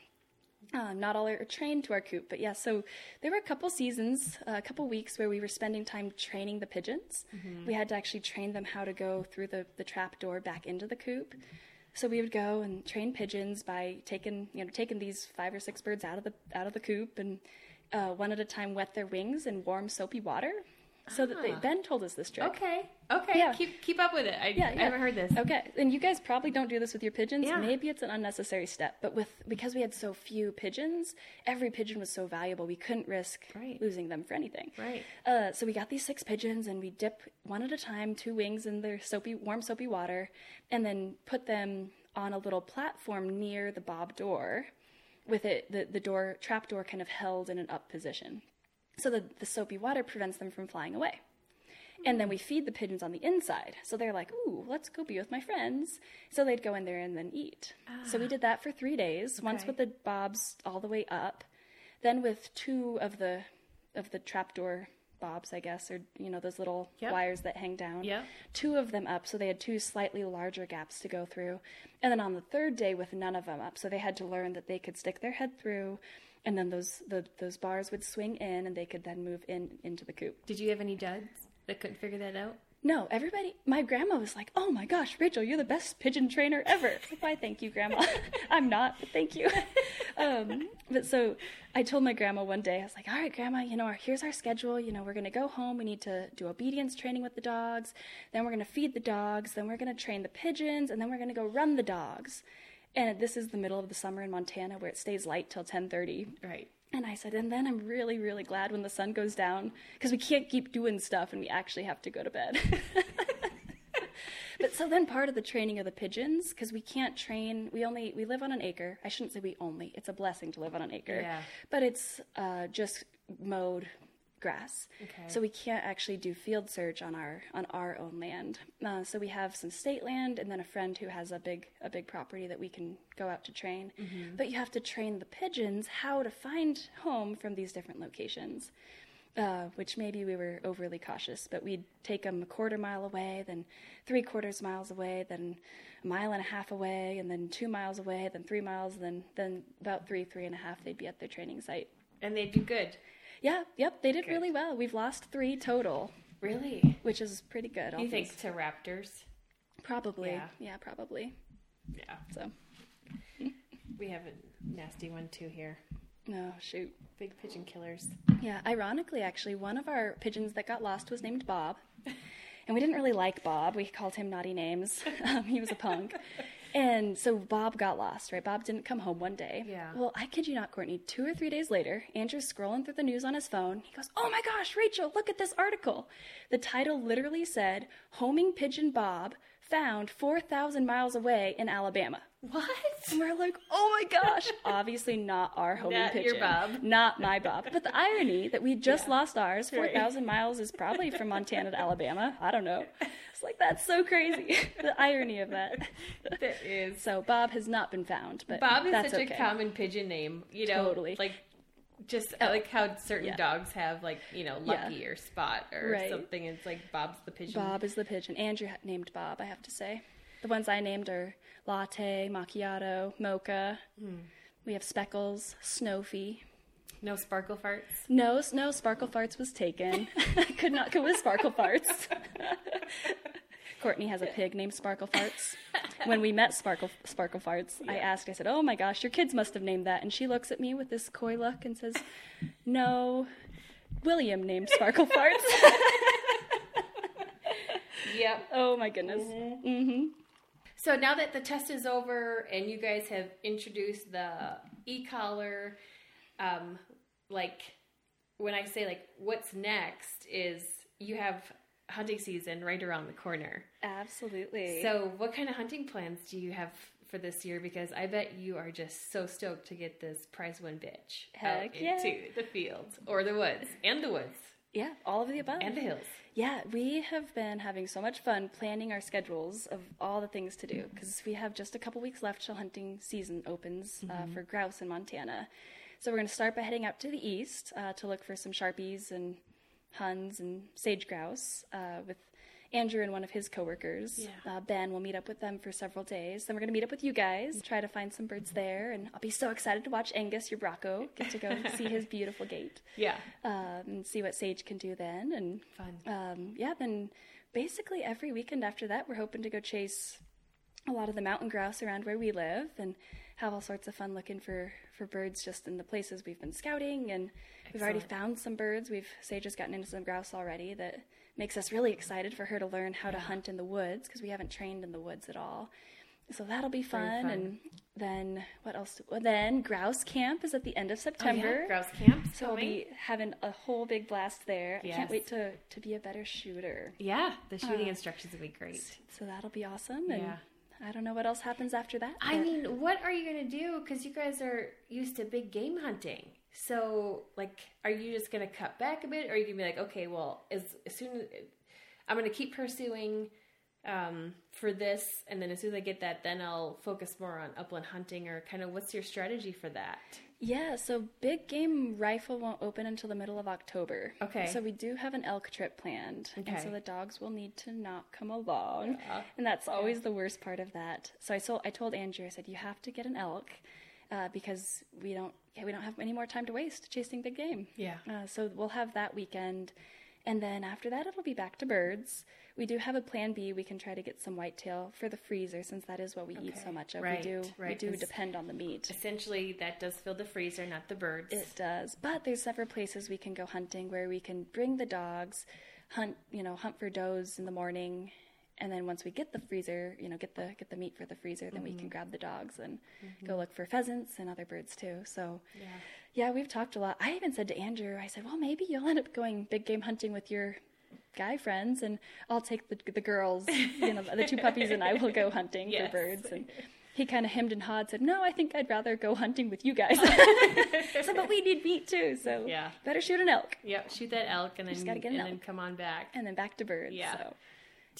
Um, not all are trained to our coop, but yeah. So there were a couple seasons, uh, a couple weeks where we were spending time training the pigeons. We had to actually train them how to go through the the trap door back into the coop. So we would go and train pigeons by taking you know taking these five or six birds out of the out of the coop and uh, one at a time wet their wings in warm soapy water. So that they, Ah. Ben told us this trick. Okay. Okay. Yeah. Keep keep up with it. I, Yeah, I yeah. haven't heard this. Okay, and you guys probably don't do this with your pigeons. Yeah. Maybe it's an unnecessary step, but with because we had so few pigeons, every pigeon was so valuable, we couldn't risk Right. losing them for anything. Right. Uh, so we got these six pigeons, and we dip one at a time, two wings in their soapy, warm soapy water, and then put them on a little platform near the bob door, with it the the door trap door kind of held in an up position, so the the soapy water prevents them from flying away. And then we hmm. feed the pigeons on the inside. So they're like, ooh, let's go be with my friends. So they'd go in there and then eat. So we ah. did that for three days, once with the bobs all the way up, then with two of the of the trapdoor bobs, I guess, or you know, those little Yep. wires that hang down. Yep. Two of them up, so they had two slightly larger gaps to go through. And then on the third day with none of them up, so they had to learn that they could stick their head through and then those the, those bars would swing in and they could then move in into the coop. Did you have any duds that couldn't figure that out? No, everybody. My grandma was like, "Oh my gosh, Rachel, you're the best pigeon trainer ever." <laughs> Why? Thank you, Grandma. <laughs> I'm not, but thank you. <laughs> um, but so I told my grandma one day, I was like, "All right, Grandma, you know, our, here's our schedule. You know, we're gonna go home. We need to do obedience training with the dogs. Then we're gonna feed the dogs. Then we're gonna train the pigeons, and then we're gonna go run the dogs." And this is the middle of the summer in Montana, where it stays light till 10:30. Right. And I said, and then I'm really, really glad when the sun goes down because we can't keep doing stuff and we actually have to go to bed. <laughs> but so then part of the training of the pigeons, because we can't train, we only, we live on an acre. I shouldn't say we only, it's a blessing to live on an acre. Yeah. But it's uh, just mowed grass. Okay. So we can't actually do field search on our on our own land. Uh, so we have some state land, and then a friend who has a big a big property that we can go out to train. But you have to train the pigeons how to find home from these different locations. Uh, which maybe we were overly cautious, but we'd take them a quarter mile away, then three quarters miles away, then a mile and a half away, and then two miles away, then three miles, then then about three three and a half they'd be at their training site. And they do good. Yeah, yep, they did Good. really well. We've lost three total, Really? which is pretty good. You think to raptors? Probably. Yeah. Yeah. probably. Yeah. So, We have a nasty one too here. no, shoot. Big pigeon killers. Yeah, ironically, actually, one of our pigeons that got lost was named Bob. And we didn't really like Bob. We called him naughty names. <laughs> Um, he was a punk. <laughs> And so Bob got lost, right? Bob didn't come home one day. Yeah. Well, I kid you not, Courtney. Two or three days later, Andrew's scrolling through the news on his phone. He goes, Oh my gosh, Rachel, look at this article. The title literally said, Homing Pigeon Bob found 4,000 miles away in Alabama. What? And we're like, oh my gosh. <laughs> Obviously, not our homing Not your pigeon. Bob. Not my Bob. But the irony that we just Yeah. lost ours, Right. 4,000 miles, is probably from Montana to Alabama. I don't know. It's like, that's so crazy. <laughs> the irony of that. That is. So, Bob has not been found. But Bob is such okay. a common pigeon name. You know, Totally. like just I like how certain Yeah. dogs have like you know Yeah. Lucky or Spot or Right. something. It's like Bob's the pigeon. Bob is the pigeon. Andrew ha- named Bob, I have to say. The ones I named are Latte, Macchiato, Mocha. Hmm. We have Speckles, Snowfy. No sparkle farts. No, no, Sparkle Farts was taken. <laughs> I could not go with Sparkle Farts. <laughs> Courtney has a <laughs> pig named Sparkle Farts. When we met Sparkle Sparkle Farts, I asked, I said, "Oh my gosh, your kids must have named that." And she looks at me with this coy look and says, "No, William named Sparkle Farts." Yep. oh my goodness. Mm-hmm. So now that the test is over and you guys have introduced the e-collar, um, like when I say like what's next is you have hunting season right around the corner. Absolutely. So what kind of hunting plans do you have for this year? Because I bet you are just so stoked to get this prize one bitch out Heck yeah. into the fields or the woods and the woods yeah, all of the above. and the hills. Yeah, we have been having so much fun planning our schedules of all the things to do because we have just a couple weeks left till hunting season opens uh, for grouse in Montana. So we're going to start by heading up to the east uh, to look for some sharpies and huns and sage grouse uh, with Andrew and one of his coworkers. Yeah. Uh, ben will meet up with them for several days. Then we're going to meet up with you guys, try to find some birds there, and I'll be so excited to watch Angus, your Bracco, get to go <laughs> see his beautiful gait Yeah. um, and see what Sage can do then. And Fun. um, yeah, then basically every weekend after that, we're hoping to go chase a lot of the mountain grouse around where we live and have all sorts of fun looking for, for birds just in the places we've been scouting. And we've already found some birds. We've Sage has gotten into some grouse already that makes us really excited for her to learn how to hunt in the woods because we haven't trained in the woods at all. So that'll be fun. fun. And then what else? Well, then grouse camp is at the end of Oh, September. yeah. Grouse camp. So we'll be having a whole big blast there. I Yes. can't wait to, to be a better shooter. Yeah, the shooting Uh, instructions will be great. So that'll be awesome. And Yeah. I don't know what else happens after that. I mean, what are you going to do? Because you guys are used to big game hunting. So, like, are you just going to cut back a bit? Or are you going to be like, okay, well, as, as soon as. I'm going to keep pursuing um, for this, and then as soon as I get that, then I'll focus more on upland hunting, or kind of what's your strategy for that? Yeah, so big game rifle won't open until the middle of October. Okay. So we do have an elk trip planned. And so the dogs will need to not come along. Yeah. And that's always the worst part of that. So I told I told Andrew, I said, you have to get an elk uh, because we don't yeah, we don't have any more time to waste chasing big game. Yeah. Uh, so we'll have that weekend. And then after that, it'll be back to birds. We do have a plan B. We can try to get some whitetail for the freezer since that is what we eat so much of. Right, we do we right, do 'cause- depend on the meat. Essentially, that does fill the freezer, not the birds. It does, but there's several places we can go hunting where we can bring the dogs, hunt, you know, hunt for does in the morning, and then once we get the freezer, you know, get the get the meat for the freezer, then we can mm-hmm. grab the dogs and mm-hmm. go look for pheasants and other birds too. So, yeah. yeah, we've talked a lot. I even said to Andrew, I said, well, maybe you'll end up going big game hunting with your guy friends, and I'll take the the girls, you know, the two puppies, and I will go <laughs> hunting Yes. for birds and. He kind of hemmed and hawed, said, "No, I think I'd rather go hunting with you guys." <laughs> so, but we need meat too, so Yeah. better shoot an elk Yep. Shoot that elk, and then just gotta get an and then come on back. and then back to birds. Yeah. So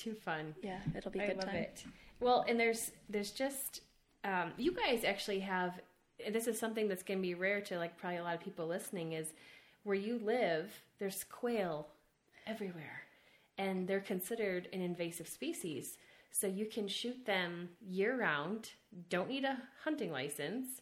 Too fun. yeah, it'll be a I good love time. it. Well, and there's there's just um, you guys actually have. This is something that's going to be rare to like probably a lot of people listening. Is where you live, there's quail everywhere, and they're considered an invasive species. So you can shoot them year round. Don't need a hunting license.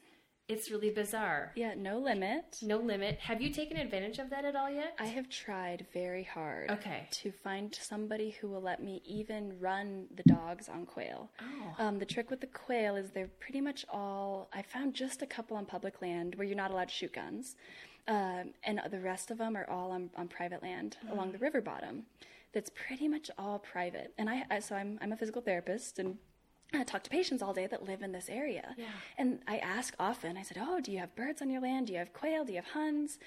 It's really bizarre. Yeah, no limit. No limit. Have you taken advantage of that at all yet? I have tried very hard Okay. to find somebody who will let me even run the dogs on quail. Oh. Um, the trick with the quail is they're pretty much all. I found just a couple on public land where you're not allowed to shoot guns, um, and the rest of them are all on, on private land along the river bottom. That's pretty much all private. And I, I so I'm I'm a physical therapist and. I talk to patients all day that live in this area. Yeah. And I ask often, I said, Oh, do you have birds on your land? Do you have quail? Do you have huns?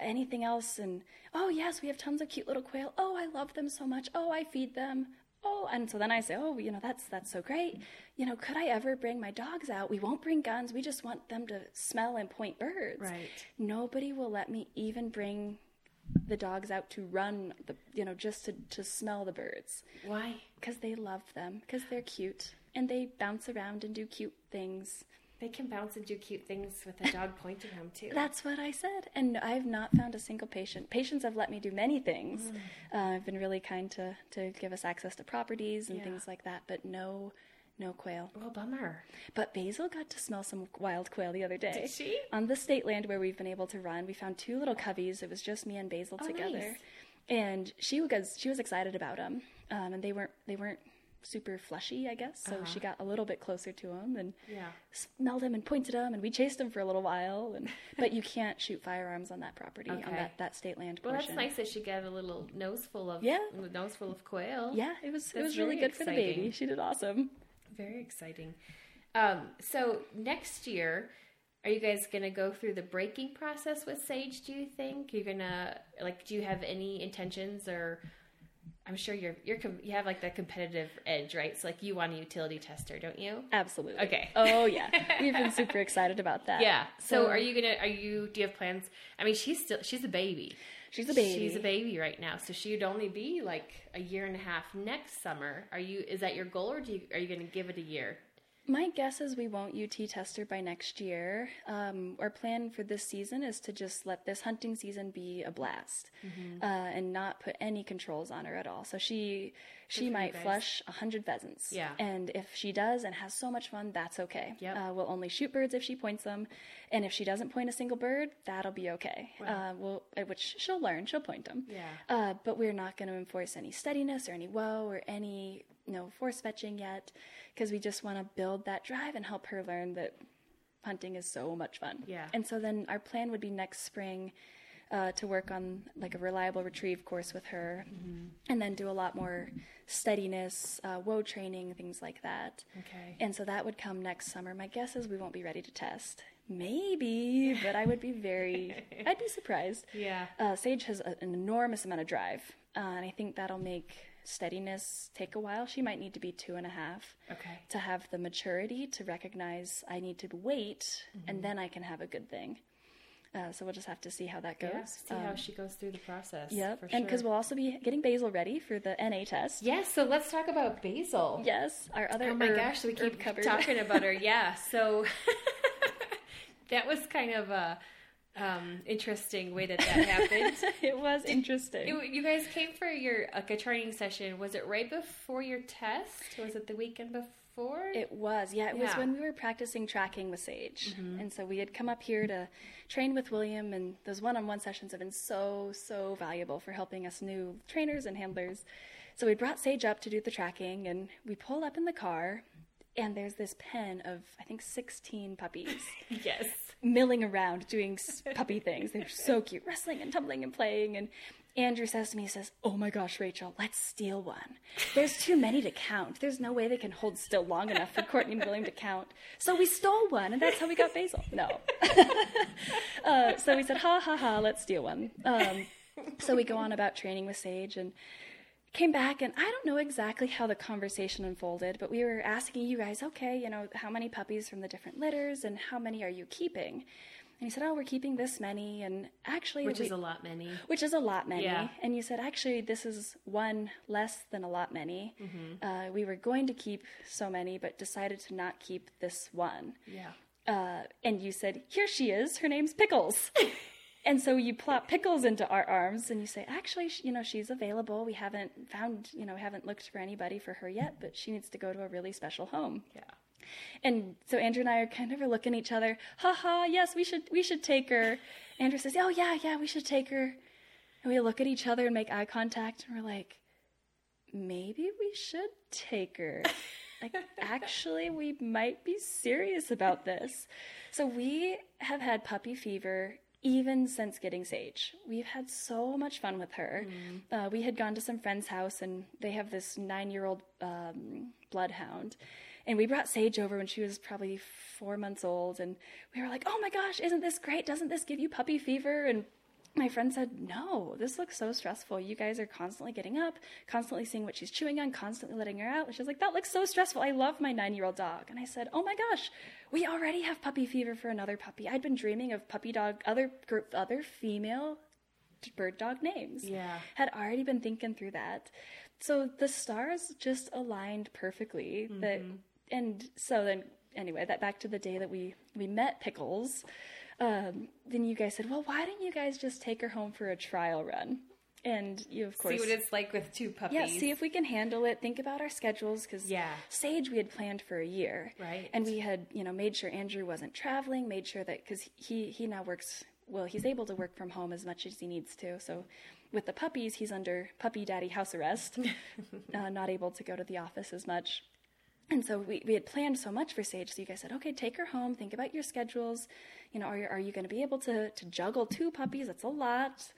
Anything else? And oh, yes, we have tons of cute little quail. Oh, I love them so much. Oh, I feed them. Oh, and so then I say, Oh, you know, that's that's so great. You know, could I ever bring my dogs out? We won't bring guns. We just want them to smell and point birds. Right. Nobody will let me even bring the dogs out to run the you know, just to, to smell the birds Why? because they love them because they're cute and they bounce around and do cute things. They can bounce and do cute things with a <laughs> dog pointing them too. That's what I said, and I've not found a single patient. Patients have let me do many things. Mm. Uh, I've been really kind to to give us access to properties and Yeah. things like that, but no, no quail. well, bummer. But Basil got to smell some wild quail the other day. Did she? On the state land where we've been able to run, we found two little coveys. It was just me and Basil Oh, together, nice. and she was she was excited about them. Um, and they weren't they weren't super fleshy, I guess. So she got a little bit closer to him and Uh-huh. Yeah. smelled him and pointed him, and we chased him for a little while. And <laughs> but you can't shoot firearms on that property on that, that state land Well, portion. that's nice that she got a little nose full of Yeah. a nose full of quail. Yeah, it was it was really good for the baby. She did awesome. very exciting. Um, so next year, are you guys gonna go through the breaking process with Sage? Do you think you're gonna like? Do you have any intentions or? I'm sure you're you're you have like that competitive edge, right? So like you want a utility tester, don't you? Absolutely. Okay. Oh yeah, <laughs> we've been super excited about that. Yeah. So are you gonna? Are you? Do you have plans? I mean, she's still she's a baby. She's a baby. She's a baby right now, so she'd only be like a year and a half next summer. Are you? Is that your goal, or do you, are you going to give it a year? My guess is we won't UT test her by next year. Um, our plan for this season is to just let this hunting season be a blast Mm-hmm. uh, and not put any controls on her at all. So she she might flush a hundred pheasants. Yeah. And if she does and has so much fun, that's okay. Yep. Uh, we'll only shoot birds if she points them, and if she doesn't point a single bird, that'll be okay. Uh, we'll, uh, which she'll learn. She'll point them. Yeah. Uh, but we're not going to enforce any steadiness or any whoa or any know force fetching yet, because we just want to build that drive and help her learn that hunting is so much fun. Yeah. And so then our plan would be next spring. Uh, to work on like a reliable retrieve course with her, and then do a lot more steadiness, uh, whoa training, things like that. Okay. And so that would come next summer. My guess is we won't be ready to test. Maybe, but I would be very, <laughs> I'd be surprised. Yeah. Uh, Sage has a, an enormous amount of drive, uh, and I think that'll make steadiness take a while. She might need to be two and a half Okay. to have the maturity to recognize I need to wait, and then I can have a good thing. Uh, so we'll just have to see how that goes. Yeah, see how Um, she goes through the process. Yep, for and because we'll also be getting Basil ready for the NA test. Yes, so let's talk about Basil. Yes, our other Oh my herb- gosh, we keep cupboard. talking about her. <laughs> Yeah, so <laughs> that was kind of a um, interesting way that that happened. <laughs> it was interesting. You- you guys came for your like a training session. Was it right before your test? Was it the weekend before? It was, yeah. It was Yeah. Mm-hmm. when we were practicing tracking with Sage, and so we had come up here to train with William, and those one-on-one sessions have been so so valuable for helping us new trainers and handlers. So we brought Sage up to do the tracking, and we pulled up in the car, and there's this pen of I think 16 puppies <laughs> yes. Milling around doing puppy things. They're so cute, wrestling and tumbling and playing. And Andrew says to me, he says, "Oh my gosh, Rachel, let's steal one. There's too many to count. There's no way they can hold still long enough for Courtney and William to count. So we stole one, and that's how we got Basil. No. <laughs> uh, so we said, ha ha ha, let's steal one. Um, so we go on about training with Sage and came back and I don't know exactly how the conversation unfolded, but we were asking you guys, okay, you know, how many puppies from the different litters and how many are you keeping? And he said, oh, we're keeping this many, and actually, Which we- is a lot many. which is a lot many. Yeah. And you said, actually, this is one less than a lot many. Mm-hmm. Uh, we were going to keep so many, but decided to not keep this one. Yeah. Uh, and you said, here she is. Her name's Pickles. <laughs> and so you plop Pickles into our arms, and you say, actually, you know, she's available. We haven't found, you know, we haven't looked for anybody for her yet, but she needs to go to a really special home. Yeah. And so Andrew and I are kind of looking at each other. Ha ha! Yes, we should we should take her. Andrew says, "Oh yeah, yeah, we should take her." And we look at each other and make eye contact, and we're like, "Maybe we should take her." like, <laughs> actually, we might be serious about this. So we have had puppy fever even since getting Sage. We've had so much fun with her. Uh, we had gone to some friend's house, and they have this nine-year-old um, bloodhound. And we brought Sage over when she was probably four months old, and we were like, "Oh my gosh, isn't this great? Doesn't this give you puppy fever?" And my friend said, "No, this looks so stressful. You guys are constantly getting up, constantly seeing what she's chewing on, constantly letting her out." And she was like, "That looks so stressful. I love my nine-year-old dog." And I said, "Oh my gosh, we already have puppy fever for another puppy. I'd been dreaming of puppy dog, other group, other female bird dog names. Yeah. Had already been thinking through that. So the stars just aligned perfectly. That mm-hmm. and so then anyway, that back to the day that we we met Pickles. Um, then you guys said, "Well, why don't you guys just take her home for a trial run?" And you, of course, See what it's like with two puppies. yeah, see if we can handle it. Think about our schedules because Yeah. Sage we had planned for a year, Right. And we had you know made sure Andrew wasn't traveling, made sure that because he he now works well, he's able to work from home as much as he needs to. So with the puppies, he's under puppy daddy house arrest, <laughs> uh, not able to go to the office as much. And so we, we had planned so much for Sage. So you guys said, okay, take her home. Think about your schedules. You know, are you, are you going to be able to, to juggle two puppies? That's a lot.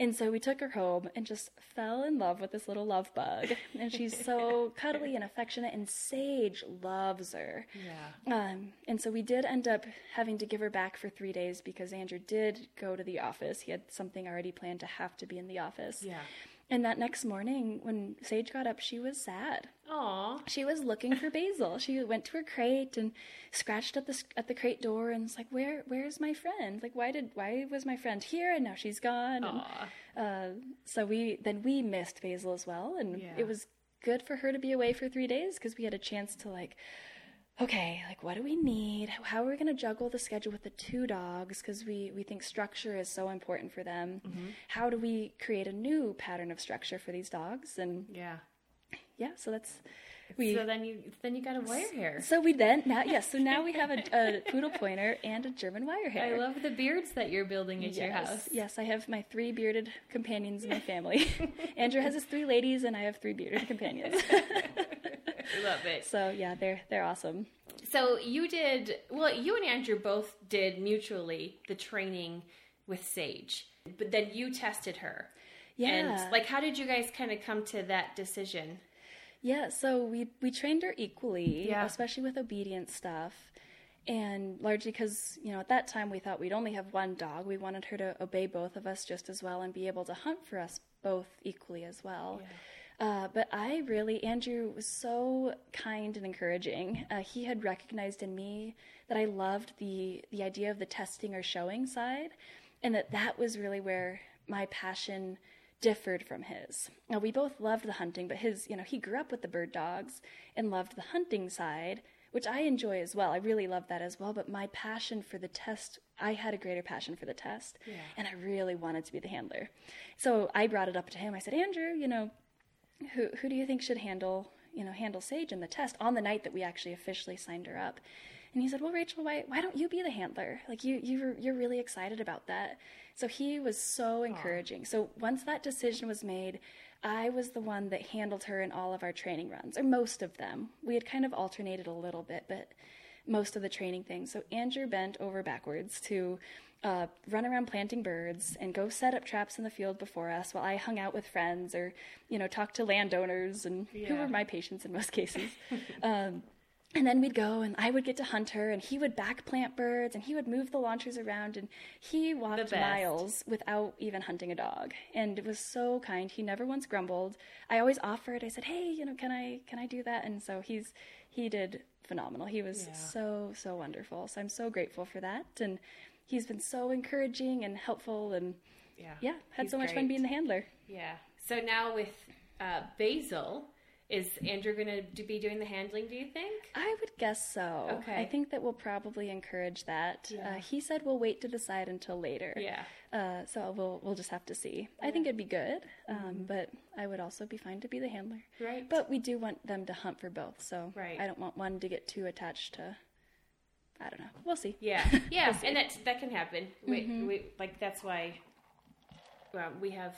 And so we took her home and just fell in love with this little love bug. And she's so <laughs> cuddly and affectionate, and Sage loves her. Yeah. Um, and so we did end up having to give her back for three days because Andrew did go to the office. He had something already planned to have to be in the office. Yeah. And that next morning, when Sage got up, she was sad. Aw. She was looking for Basil. She went to her crate and scratched at the at the crate door and was like, "Where where's my friend? Like, why did why was my friend here and now she's gone?" And, uh, so we then we missed Basil as well, and Yeah. it was good for her to be away for three days because we had a chance to like, okay, like what do we need? How are we going to juggle the schedule with the two dogs? Because we we think structure is so important for them. Mm-hmm. How do we create a new pattern of structure for these dogs? And Yeah. yeah, so that's we. so then you then you got a wire hair. So we then now yes, so now we have a, <laughs> a poodle pointer and a German wire hair. I love the beards that you're building at your house. yes, I have my three bearded companions in my <laughs> family. <laughs> Andrew has his three ladies, and I have three bearded companions. Love it. so yeah, they're they're awesome. So you did well. You and Andrew both did mutually the training with Sage, but then you tested her. Yeah, And like, how did you guys kind of come to that decision? yeah. So we we trained her equally, Yeah. especially with obedience stuff. And largely because, you know, at that time we thought we'd only have one dog. We wanted her to obey both of us just as well and be able to hunt for us both equally as well. Uh, but I really, Andrew was so kind and encouraging. Uh, he had recognized in me that I loved the the idea of the testing or showing side, and that that was really where my passion differed from his. Now we both loved the hunting, but his, you know, he grew up with the bird dogs and loved the hunting side, which I enjoy as well. I really love that as well. But my passion for the test, I had a greater passion for the test, Yeah. and I really wanted to be the handler. So I brought it up to him. I said, Andrew, you know, who who do you think should handle you know handle Sage in the test on the night that we actually officially signed her up? And he said, "Well, Rachel, why why don't you be the handler? Like you you you're really excited about that." So he was so encouraging. So once that decision was made, I was the one that handled her in all of our training runs, or most of them. We had kind of alternated a little bit, but most of the training things. So Andrew bent over backwards to uh, run around planting birds and go set up traps in the field before us while I hung out with friends or, you know, talk to landowners and who were my patients in most <laughs> cases. um, and then we'd go and I would get to hunt her and he would back plant birds and he would move the launchers around and he walked miles without even hunting a dog. And it was so kind. He never once grumbled. I always offered. I said hey you know can i can i do that? And so he's he did phenomenal. He was Yeah. so so wonderful. So i'm so grateful for that. And he's been so encouraging and helpful and Yeah. yeah had so much fun being the handler Yeah. So now with uh, Basil, is Andrew going to be doing the handling? Do you think? I would guess so. Okay. I think that we'll probably encourage that. Yeah. Uh, he said we'll wait to decide until later. Yeah. Uh, so we'll we'll just have to see. I think it'd be good, um, but I would also be fine to be the handler. Mm-hmm. Right. But we do want them to hunt for both, so Right. I don't want one to get too attached to. I don't know. We'll see. Yeah, <laughs> yeah, and that that can happen. We, we like that's why well, we have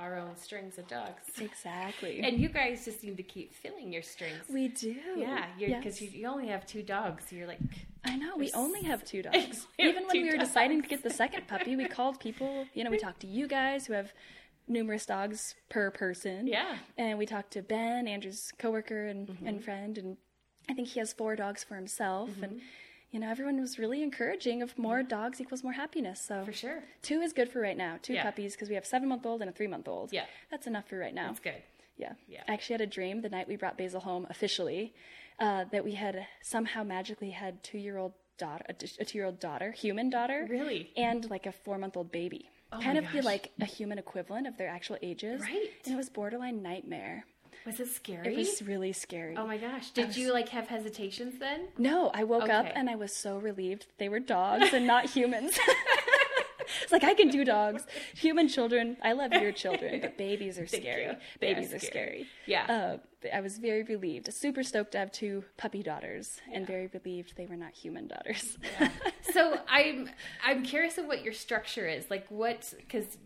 our own strings of dogs, Exactly. <laughs> and you guys just need to keep filling your strings. we do. yeah, because Yes. you, you only have two dogs. You're like, I know. We only have two <laughs> dogs. Even when we were dogs. deciding to get the second puppy, we called people. You know, we talked to you guys who have numerous dogs per person. Yeah. And we talked to Ben, Andrew's coworker and, Mm-hmm. and friend, and I think he has four dogs for himself. And you know, everyone was really encouraging of more dogs equals more happiness. So for sure, two is good for right now. Two Yeah. puppies because we have seven month old and a three month old. Yeah. That's enough for right now. that's good. Yeah. Yeah. I actually had a dream the night we brought Basil home officially uh, that we had somehow magically had two year old daughter, a two year old daughter, human daughter, Really? and like a four month old baby. Oh kind of gosh. like a human equivalent of their actual ages. Right. And it was borderline nightmare. Was it scary? It was really scary. oh my gosh! Did you like have hesitations then? No, I woke up and I was so relieved they were dogs <laughs> and not humans. it's like I can do dogs. Human children, I love your children, but babies are <laughs> scary. you. They are Babies are scary. scary. Yeah. Uh, I was very relieved, super stoked to have two puppy daughters, and very relieved they were not human daughters. so <laughs> I'm I'm curious of what your structure is. Like what because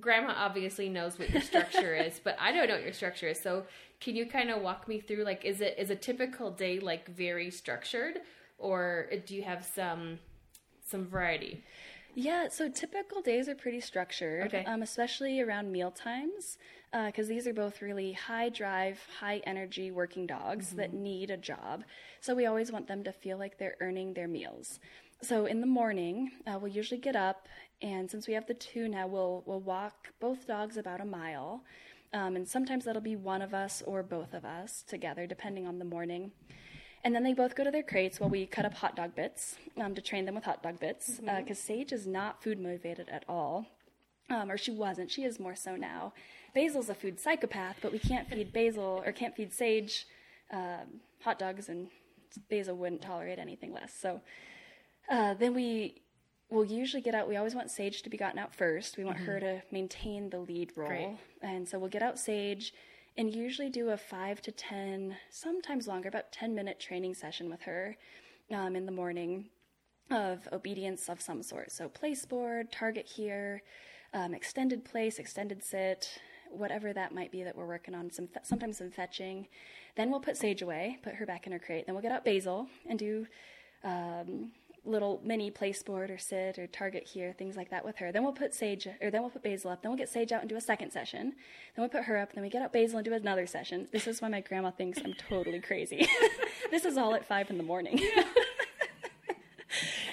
grandma obviously knows what your structure <laughs> is, but I don't know what your structure is. So can you kind of walk me through like is it is a typical day like very structured or do you have some some variety? Yeah, so typical days are pretty structured, Okay. um, especially around meal times, because these are both really high drive, high energy working dogs that need a job. So we always want them to feel like they're earning their meals. So in the morning, uh, we'll usually get up, and since we have the two now, we'll we'll walk both dogs about a mile, um, and sometimes that'll be one of us or both of us together, depending on the morning. And then they both go to their crates while we cut up hot dog bits um, to train them with hot dog bits. Because Sage is not food motivated at all. Um, or she wasn't. She is more so now. Basil's a food psychopath, but we can't feed Basil or can't feed Sage um, hot dogs, and Basil wouldn't tolerate anything less. So uh, then we will usually get out. We always want Sage to be gotten out first. We want her to maintain the lead role. Great. And so we'll get out Sage and usually do a five to 10, sometimes longer, about 10 minute training session with her um, in the morning of obedience of some sort. So place board, target here, um, extended place, extended sit, whatever that might be that we're working on. Some sometimes some fetching. Then we'll put Sage away, put her back in her crate. Then we'll get out Basil and do um, little mini place board or sit or target here, things like that with her. Then we'll put Sage or then we'll put Basil up. Then we'll get Sage out and do a second session. Then we'll put her up. Then we get out Basil and do another session. This is why my grandma thinks I'm totally crazy. <laughs> this is all at five in the morning. <laughs>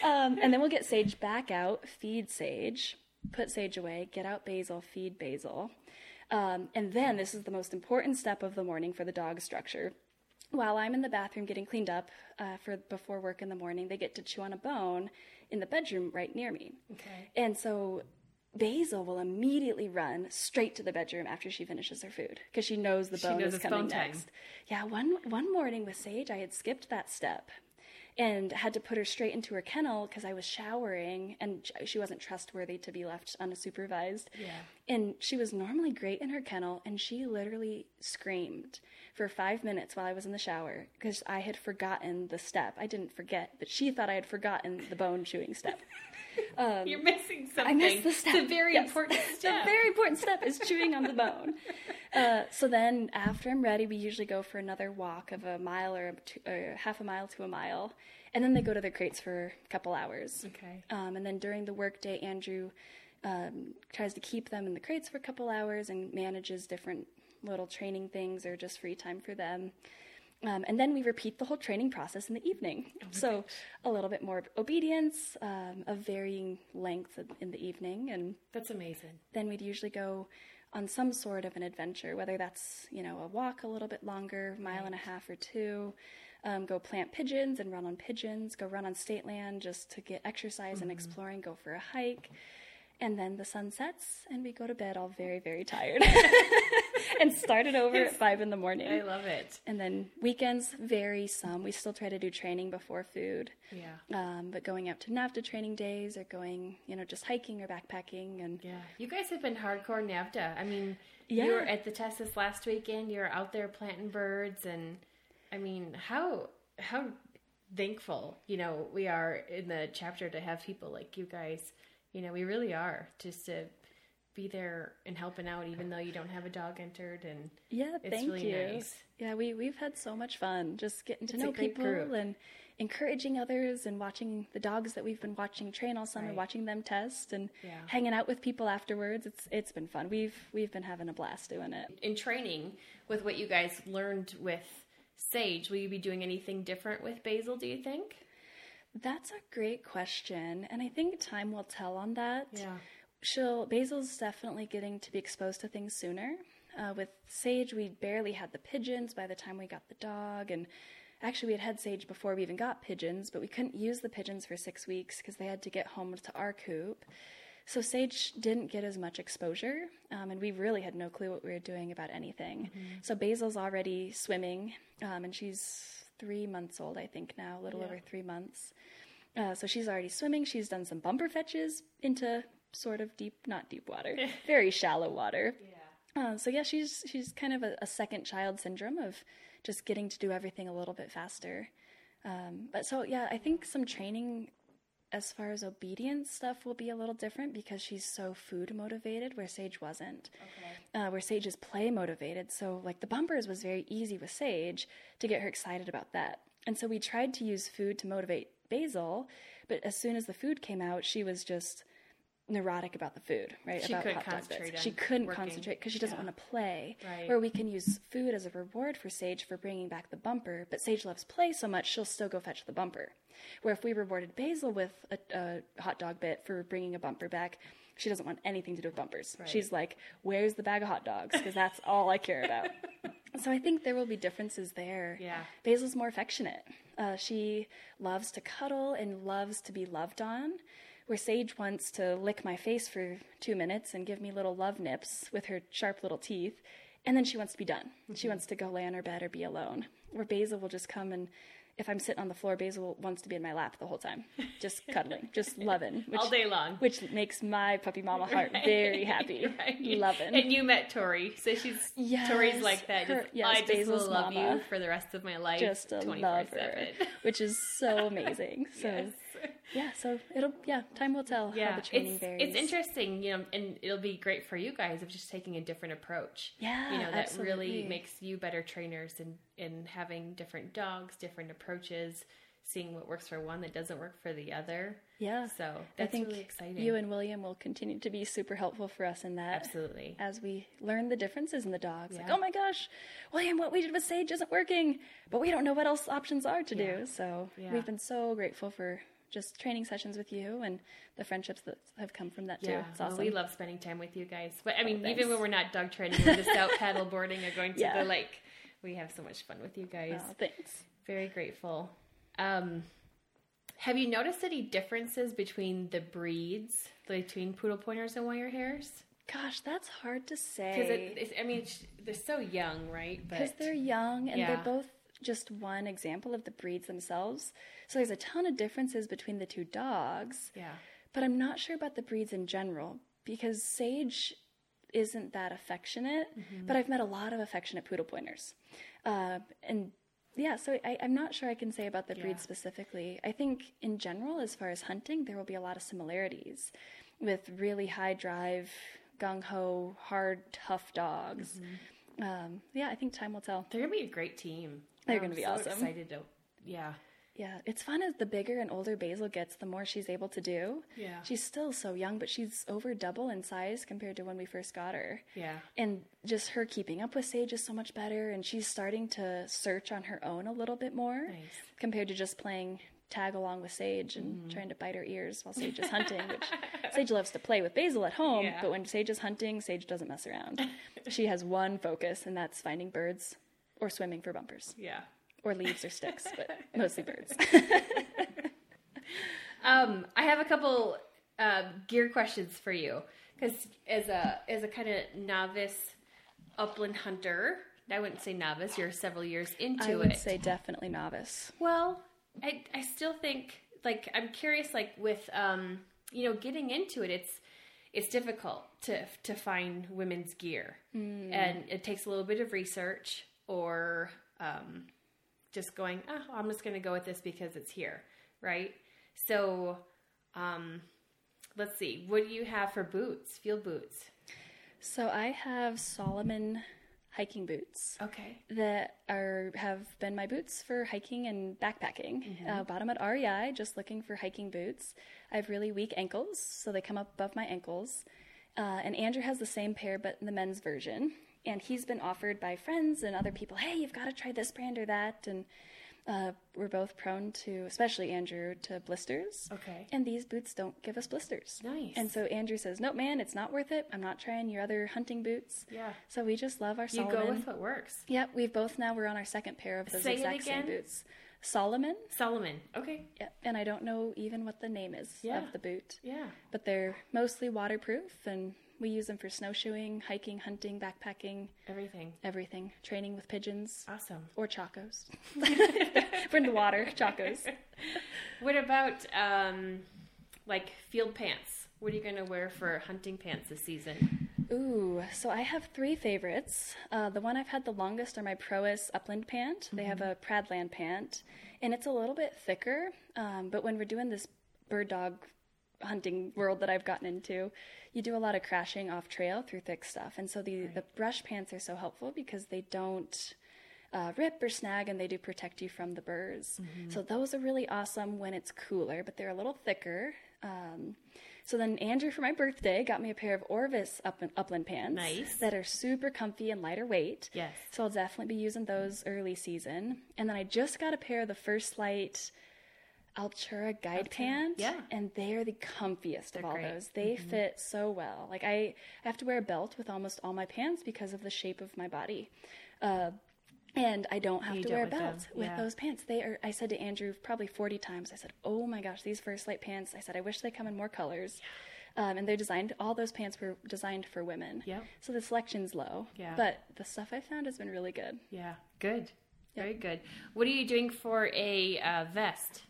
um, and then we'll get Sage back out, feed Sage, put Sage away, get out Basil, feed Basil. Um, and then this is the most important step of the morning for the dog structure. While I'm in the bathroom getting cleaned up uh, for before work in the morning, they get to chew on a bone in the bedroom right near me. Okay. And so Basil will immediately run straight to the bedroom after she finishes her food because she knows the bone knows is coming bone time. next. Yeah, one one morning with Sage, I had skipped that step and had to put her straight into her kennel because I was showering and she wasn't trustworthy to be left unsupervised. Yeah. And she was normally great in her kennel, and she literally screamed for five minutes while I was in the shower because I had forgotten the step. I didn't forget, but she thought I had forgotten the bone chewing step. You're missing something. I missed the step. It's a very Yes. important <laughs> The step. very important step is chewing on the bone. <laughs> Uh, so then, after I'm ready, we usually go for another walk of a mile or, two, or half a mile to a mile, and then they go to their crates for a couple hours. Okay. Um, and then during the workday, Andrew um, tries to keep them in the crates for a couple hours and manages different little training things or just free time for them. Um, and then we repeat the whole training process in the evening. so a little bit more obedience um, of varying length in the evening, and That's amazing. then we'd usually go on some sort of an adventure, whether that's you know a walk a little bit longer, mile and a half or two, um, go plant pigeons and run on pigeons, go run on state land just to get exercise and exploring, go for a hike, and then the sun sets and we go to bed all very very tired, <laughs> and start it over at five in the morning. I love it. and then weekends vary some. We still try to do training before food. Yeah. Um, but going out to NAVHDA training days or going, you know, just hiking or backpacking and Yeah. You guys have been hardcore NAVHDA. I mean, Yeah. you were at the test this last weekend. You're out there planting birds, and I mean, how how thankful you know we are in the chapter to have people like you guys. You know, we really are just to be there and helping out, even though you don't have a dog entered. And Yeah, It's thank really you. nice. Yeah, we we've had so much fun just getting to It's know people group. and encouraging others and watching the dogs that we've been watching train all summer, Right. watching them test and Yeah. hanging out with people afterwards. It's it's been fun. We've we've been having a blast doing it. in training with what you guys learned with Sage, will you be doing anything different with Basil? Do you think? That's a great question, and I think time will tell on that. Yeah. She'll Basil's definitely getting to be exposed to things sooner. Uh, with Sage, we barely had the pigeons by the time we got the dog, and actually we had had Sage before we even got pigeons, but we couldn't use the pigeons for six weeks because they had to get home to our coop. So Sage didn't get as much exposure, um, and we really had no clue what we were doing about anything. So Basil's already swimming, um, and she's three months old, I think now, a little over three months. Uh, so she's already swimming. She's done some bumper fetches into sort of deep, not deep water, <laughs> very shallow water. Uh, so yeah, she's she's kind of a, a second child syndrome of just getting to do everything a little bit faster. Um, but so yeah, I think some training as far as obedience stuff will be a little different because she's so food motivated, where Sage wasn't. Uh, where Sage is play motivated. So like the bumpers was very easy with Sage to get her excited about that. And so we tried to use food to motivate Basil, but as soon as the food came out, she was just neurotic about the food, right? She about couldn't concentrate. She couldn't working. concentrate because she doesn't Yeah. want to play. Right. Where we can use food as a reward for Sage for bringing back the bumper, but Sage loves play so much she'll still go fetch the bumper. Where if we rewarded Basil with a, a hot dog bit for bringing a bumper back, she doesn't want anything to do with bumpers. Right. She's like, "Where's the bag of hot dogs?" Because that's all I care about. <laughs> so I think there will be differences there. Yeah. Basil's more affectionate. Uh, she loves to cuddle and loves to be loved on. Where Sage wants to lick my face for two minutes and give me little love nips with her sharp little teeth, and then she wants to be done. Mm-hmm. She wants to go lay on her bed or be alone. Where Basil will just come and, if I'm sitting on the floor, Basil wants to be in my lap the whole time, just <laughs> cuddling, just loving, which, All day long. which makes my puppy mama heart very happy, <laughs> Right. loving. And you met Tori, so she's Yes, Tori's like that. her- Just, yes, I just Basil's will love mama. you for the rest of my life. just a 24/7. lover, which is so amazing. <laughs> So Yes. Yeah, so it'll yeah, time will tell Yeah, how the training it's, varies. it's interesting, you know, and it'll be great for you guys of just taking a different approach. Yeah, you know, that really makes you better trainers and in having different dogs, different approaches, seeing what works for one that doesn't work for the other. Yeah, So I think really exciting. you and William will continue to be super helpful for us in that. Absolutely. As we learn the differences in the dogs, like oh my gosh, William, what we did with Sage isn't working, but we don't know what else options are to Yeah. do. So Yeah. we've been so grateful for just training sessions with you and the friendships that have come from that too. Yeah, It's well, awesome. we love spending time with you guys. But I mean, Oh, even when we're not dog training, we're just out <laughs> paddle boarding or going to Yeah. the lake. We have so much fun with you guys. Oh, thanks. Very grateful. Um, have you noticed any differences between the breeds, between poodle pointers and wire hairs? Gosh, that's hard to Because say. it, I mean, they're so young, right? Because they're young and Yeah. they're both just one example of the breeds themselves. So there's a ton of differences between the two dogs. yeah, But I'm not sure about the breeds in general because Sage isn't that affectionate, Mm-hmm. but I've met a lot of affectionate poodle pointers. Uh, and yeah, so I, I'm not sure I can say about the breed Yeah. specifically. I think in general, as far as hunting, there will be a lot of similarities with really high drive, gung ho, hard, tough dogs. Mm-hmm. Um, yeah, I think time will tell. they're gonna be a great team. They're gonna be so awesome. Excited to, yeah, Yeah, it's fun as the bigger and older Basil gets, the more she's able to do. Yeah. She's still so young, but she's over double in size compared to when we first got her. yeah, And just her keeping up with Sage is so much better, and she's starting to search on her own a little bit more Nice. compared to just playing tag along with Sage and Mm-hmm. trying to bite her ears while Sage is hunting, which <laughs> Sage loves to play with Basil at home, Yeah. but when Sage is hunting, Sage doesn't mess around. <laughs> she has one focus, and that's finding birds or swimming for bumpers yeah. or leaves or sticks, but <laughs> mostly birds. <laughs> Um, I have a couple uh, gear questions for you because as a as a kind of novice upland hunter, I wouldn't say novice. You're several years into it. I would it. say definitely novice. Well, I I still think like I'm curious like with um you know getting into it it's it's difficult to to find women's gear and it takes a little bit of research or um just going oh I'm just going to go with this because it's here right so um let's see what do you have for boots field boots So I have Salomon hiking boots okay that are have been my boots for hiking and backpacking. Mm-hmm. Uh, bought 'em at REI, just looking for hiking boots. I have really weak ankles, so they come up above my ankles. Uh, and Andrew has the same pair, but in the men's version. And he's been offered by friends and other people, hey, you've got to try this brand or that. And uh, we're both prone to, especially Andrew, to blisters. okay And these boots don't give us blisters. Nice. And so Andrew says, "Nope, man, it's not worth it. I'm not trying your other hunting boots." yeah So we just love our you Salomon. You go with what works Yep, we've both now we're on our second pair of those Say it exact same boots. Salomon. Salomon okay Yep. And I don't know even what the name is Yeah. of the boot, yeah but they're mostly waterproof, and we use them for snowshoeing, hiking, hunting, backpacking, everything everything. Training with pigeons awesome or chacos. <laughs> We're in the water, chacos. <laughs> What about um, like field pants? What are you going to wear for hunting pants this season? Ooh, so I have three favorites. Uh, the one I've had the longest are my Prois Upland pant. They have a Pradland pant, and it's a little bit thicker. Um, but when we're doing this bird dog hunting world that I've gotten into, you do a lot of crashing off trail through thick stuff, and so the the brush pants are so helpful because they don't. Uh, rip or snag, and they do protect you from the birds. So those are really awesome when it's cooler, but they're a little thicker. Um, so then Andrew, for my birthday, got me a pair of Orvis up- upland pants Nice. that are super comfy and lighter weight. Yes. So I'll definitely be using those early season. And then I just got a pair of the First Lite Altura guide pant. yeah. And they are the comfiest of all great. Mm-hmm. those. They fit so well. Like I, I have to wear a belt with almost all my pants because of the shape of my body. Uh, and I don't have You to don't wear a with them, with yeah. those pants. They are. I said to Andrew probably forty times. I said, "Oh my gosh, these First Lite pants." I said, "I wish they come in more colors." Um, and they're designed. All those pants were designed for women. Yep. So the selection's low. Yeah. But the stuff I found has been really good. Yeah, good. Very good. What are you doing for a uh, vest?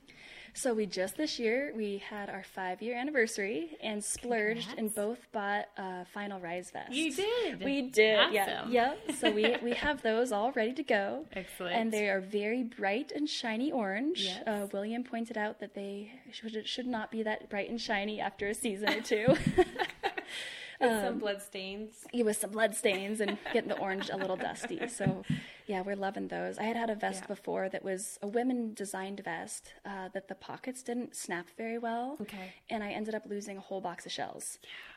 So we just this year we had our five year anniversary and splurged and both bought a Final Rise vest. You did. We did. Yeah. Awesome. Yep. So we <laughs> we have those all ready to go. Excellent. And they are very bright and shiny orange. Yes. Uh, William pointed out that they should should not be that bright and shiny after a season or two. <laughs> <laughs> With Um, some blood stains. Yeah, with some blood stains and getting the orange a little dusty. So, yeah, we're loving those. I had had a vest Yeah. before that was a women designed vest uh, that the pockets didn't snap very well. Okay. And I ended up losing a whole box of shells.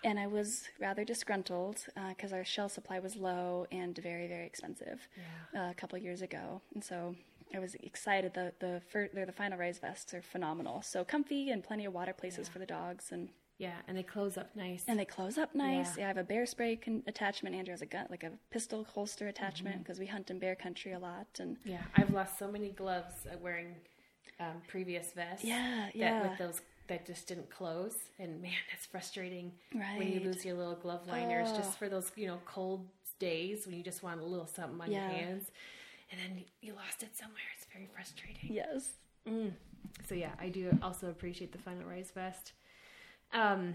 And I was rather disgruntled because our shell supply was low and very, very expensive uh, a couple years ago. And so I was excited. The the fir- the Final Rise vests are phenomenal. So comfy and plenty of water places for the dogs and. Yeah, and they close up nice. And they close up nice. Yeah. Yeah, I have a bear spray con- attachment. Andrew has a gun, like a pistol holster attachment, because we hunt in bear country a lot. And yeah, I've lost so many gloves uh, wearing um, previous vests. Yeah, That yeah. with those that just didn't close, and <laughs> man, that's frustrating Right. when you lose your little glove liners Oh. just for those you know cold days when you just want a little something on Yeah. your hands, and then you lost it somewhere. It's very frustrating. yes, So yeah, I do also appreciate the Final Rise vest. Um,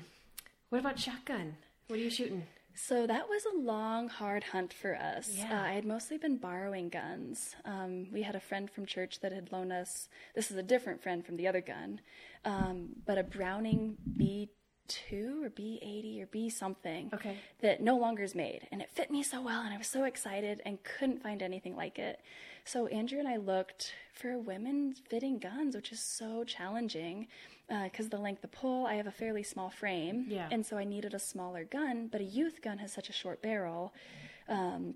what about shotgun? What are you shooting? So that was a long, hard hunt for us. Yeah. Uh, I had mostly been borrowing guns. Um, we had a friend from church that had loaned us, this is a different friend from the other gun, um, but a Browning B2 or B80 or B something Okay. that no longer is made. And it fit me so well, and I was so excited and couldn't find anything like it. So Andrew and I looked for women fitting guns, which is so challenging because the length of pull, I have a fairly small frame. Yeah. And so I needed a smaller gun, but a youth gun has such a short barrel um,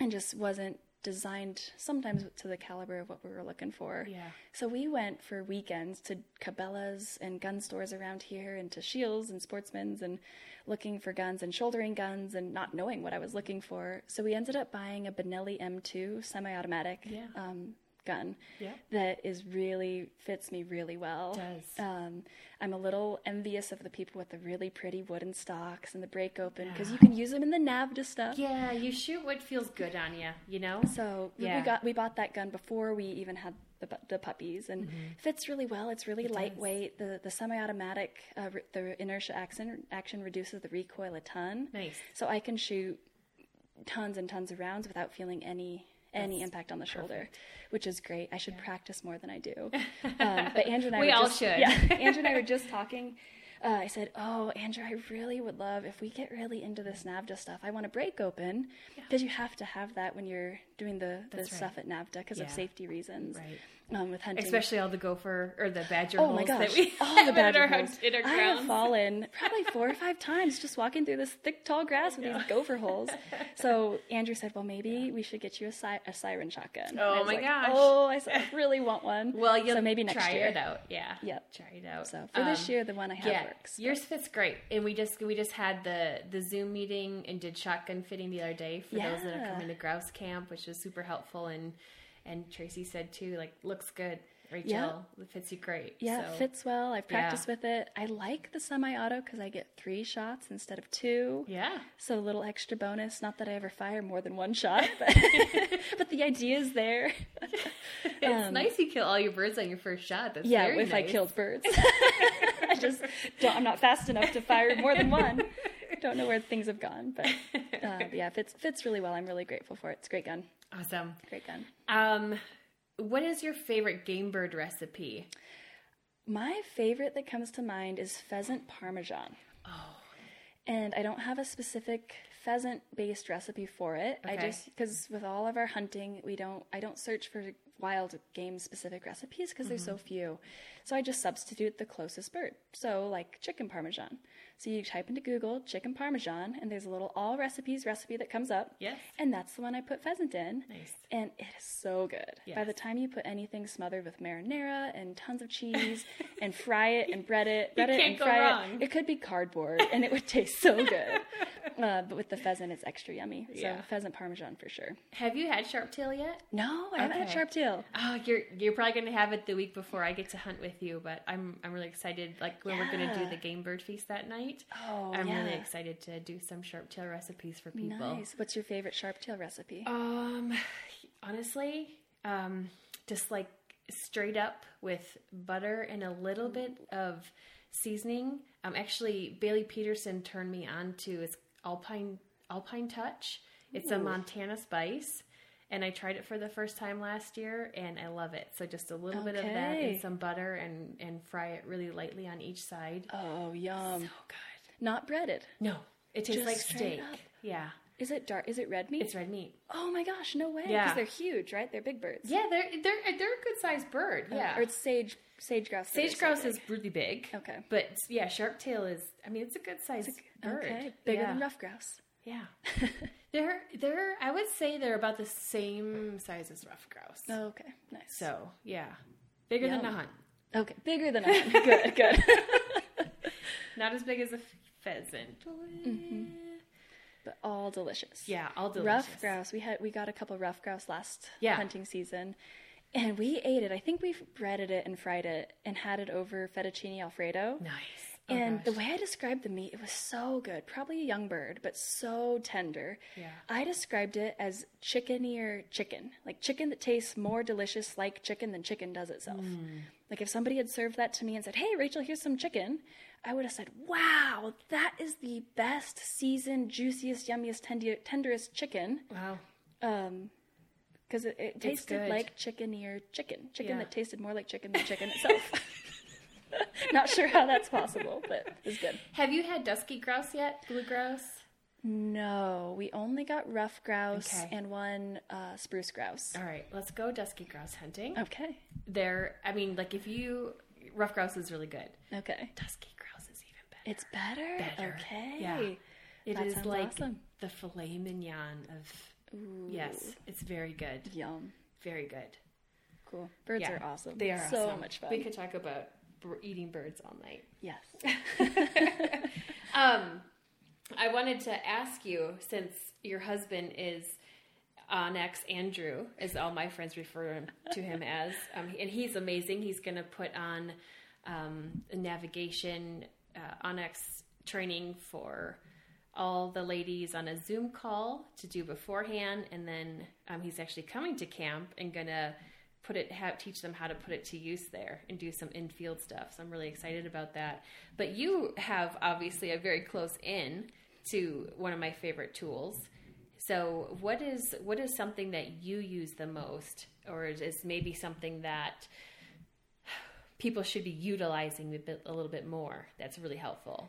and just wasn't designed sometimes to the caliber of what we were looking for. Yeah. So we went for weekends to Cabela's and gun stores around here and to Scheels and Sportsman's and looking for guns and shouldering guns and not knowing what I was looking for. So we ended up buying a Benelli M2 semi-automatic Yeah. um, gun Yeah. that is really fits me really well. Does. Um, I'm a little envious of the people with the really pretty wooden stocks and the break open because you can use them in the NAVHDA stuff. Yeah, you shoot what feels good on you. You know. So we- Yeah. we got we bought that gun before we even had the, the puppies, and fits really well. It's really lightweight. The the semi-automatic, uh, re- the inertia action action reduces the recoil a ton. Nice. So I can shoot tons and tons of rounds without feeling any any impact on the shoulder, which is great. I should practice more than I do. <laughs> Um, but Andrew and I We were all just, should. Yeah, <laughs> Andrew and I were just talking. Uh, I said, "Oh, Andrew, I really would love if we get really into this NAVHDA stuff. I want to break open because you have to have that when you're doing the, the That's right. stuff at NAVHDA because of safety reasons. Right. Um, with hunting, Especially all the gopher or the badger Oh holes my gosh! that we All <laughs> the badger in our, holes. in our I have fallen <laughs> probably four or five times just walking through this thick, tall grass with these gopher holes. <laughs> So Andrew said, "Well, maybe we should get you a, si- a Syren shotgun." Oh my like, gosh. Oh, I said, I really want one. Well, you'll so maybe next try year. it out. Yeah. Yep. Try it out. So for this Um, year, the one I have yeah, works. yours fits great, and we just we just had the the Zoom meeting and did shotgun fitting the other day for those that are Yeah. coming to grouse camp, which was super helpful. And and Tracy said too, like looks good, Rachel. It fits you great. Yeah, it fits well. I've Yeah. practiced with it. I like the semi-auto because I get three shots instead of two. Yeah, So a little extra bonus. Not that I ever fire more than one shot, <laughs> but, <laughs> but the idea is there. <laughs> it's nice you kill all your birds on your first shot. That's Um, Yeah, if I killed birds. I just don't, I'm not fast enough to fire more than one. Don't know where things have gone, but uh, yeah, it fits fits really well. I'm really grateful for it. It's a great gun. Awesome. Great gun. Um, what is your favorite game bird recipe? My favorite that comes to mind is pheasant parmesan. Oh, And I don't have a specific pheasant based recipe for it. I just because with all of our hunting, we don't I don't search for wild game specific recipes because there's Mm-hmm. so few. So I just substitute the closest bird. So like chicken parmesan. So you type into Google chicken parmesan and there's a little all recipes recipe that comes up. Yes. And that's the one I put pheasant in. Nice. And it is so good. By the time you put anything smothered with marinara and tons of cheese and fry it and bread it, <laughs> bread it can't and fry wrong. it, it could be cardboard and it would taste so good. <laughs> Uh, but with the pheasant, it's extra yummy. So Yeah. pheasant parmesan for sure. Have you had sharp tail yet? No, I haven't had sharp tail. Oh, you're you're probably going to have it the week before I get to hunt with you, but I'm I'm really excited. Like when we're going to do the game bird feast that night. Oh, I'm really excited to do some sharp tail recipes for people. Nice. What's your favorite sharp tail recipe? Um, honestly, um, just like straight up with butter and a little bit of seasoning. Um, actually, Bailey Peterson turned me on to his Alpine Alpine Touch. It's a Montana spice, and I tried it for the first time last year, and I love it. So just a little bit of that and some butter, and and fry it really lightly on each side. Oh, yum. So good. Not breaded. No, it tastes Just like steak. up. Yeah, Is it dark? Is it red meat? it's red meat. oh my gosh, no way. Yeah. Because they're huge, right? They're big birds. Yeah, they're they're they're a good sized bird. Uh, yeah, Or it's sage sage grouse. Sage grouse big. is really big. Okay. But yeah, sharp tail is. I mean, it's a good sized bird. Okay. Bigger yeah. than rough grouse. Yeah. <laughs> they're they're I would say they're about the same size as rough grouse. Oh, okay, nice. So yeah, bigger than a Yum. hunt. okay, bigger than I. <laughs> good, good. <laughs> Not as big as a pheasant. Mm-hmm. but all delicious. Yeah, all delicious. Rough grouse. We had we got a couple rough grouse last Yeah. hunting season, and we ate it. I think we breaded it and fried it and had it over fettuccine alfredo. Nice. Oh, and the way I described the meat, it was so good. Probably a young bird, but so tender. Yeah. I described it as chickenier chicken, like chicken that tastes more delicious like chicken than chicken does itself. Hmm. Like if somebody had served that to me and said, "Hey, Rachel, here's some chicken," I would have said, "Wow, that is the best seasoned, juiciest, yummiest, tendi- tenderest chicken." wow. Um, because it, it tasted like chickenier chicken, chicken Yeah. that tasted more like chicken than chicken <laughs> itself. <laughs> Not sure how that's possible, but it was good. Have you had dusky grouse yet? Blue grouse? No, we only got rough grouse Okay. and one uh, spruce grouse. All right, let's go dusky grouse hunting. Okay, They're, I mean, like if you rough grouse is really good. okay, Dusky grouse is even better. it's better. Better. Okay, Yeah. It That is like awesome. the filet mignon of. Yes, it's very good. Yum, Very good. cool. Birds Yeah, are awesome. They are so awesome. much fun. We could talk about b- eating birds all night. yes. <laughs> Um, I wanted to ask you since your husband is onX Andrew, as all my friends refer to him <laughs> as, um, and he's amazing. He's going to put on um, a navigation uh, onX training for all the ladies on a Zoom call to do beforehand, and then um, he's actually coming to camp and gonna put it have teach them how to put it to use there and do some in-field stuff. So I'm really excited about that. But you have obviously a very close in to one of my favorite tools. So what is what is something that you use the most, or is maybe something that people should be utilizing a, bit, a little bit more? That's really helpful.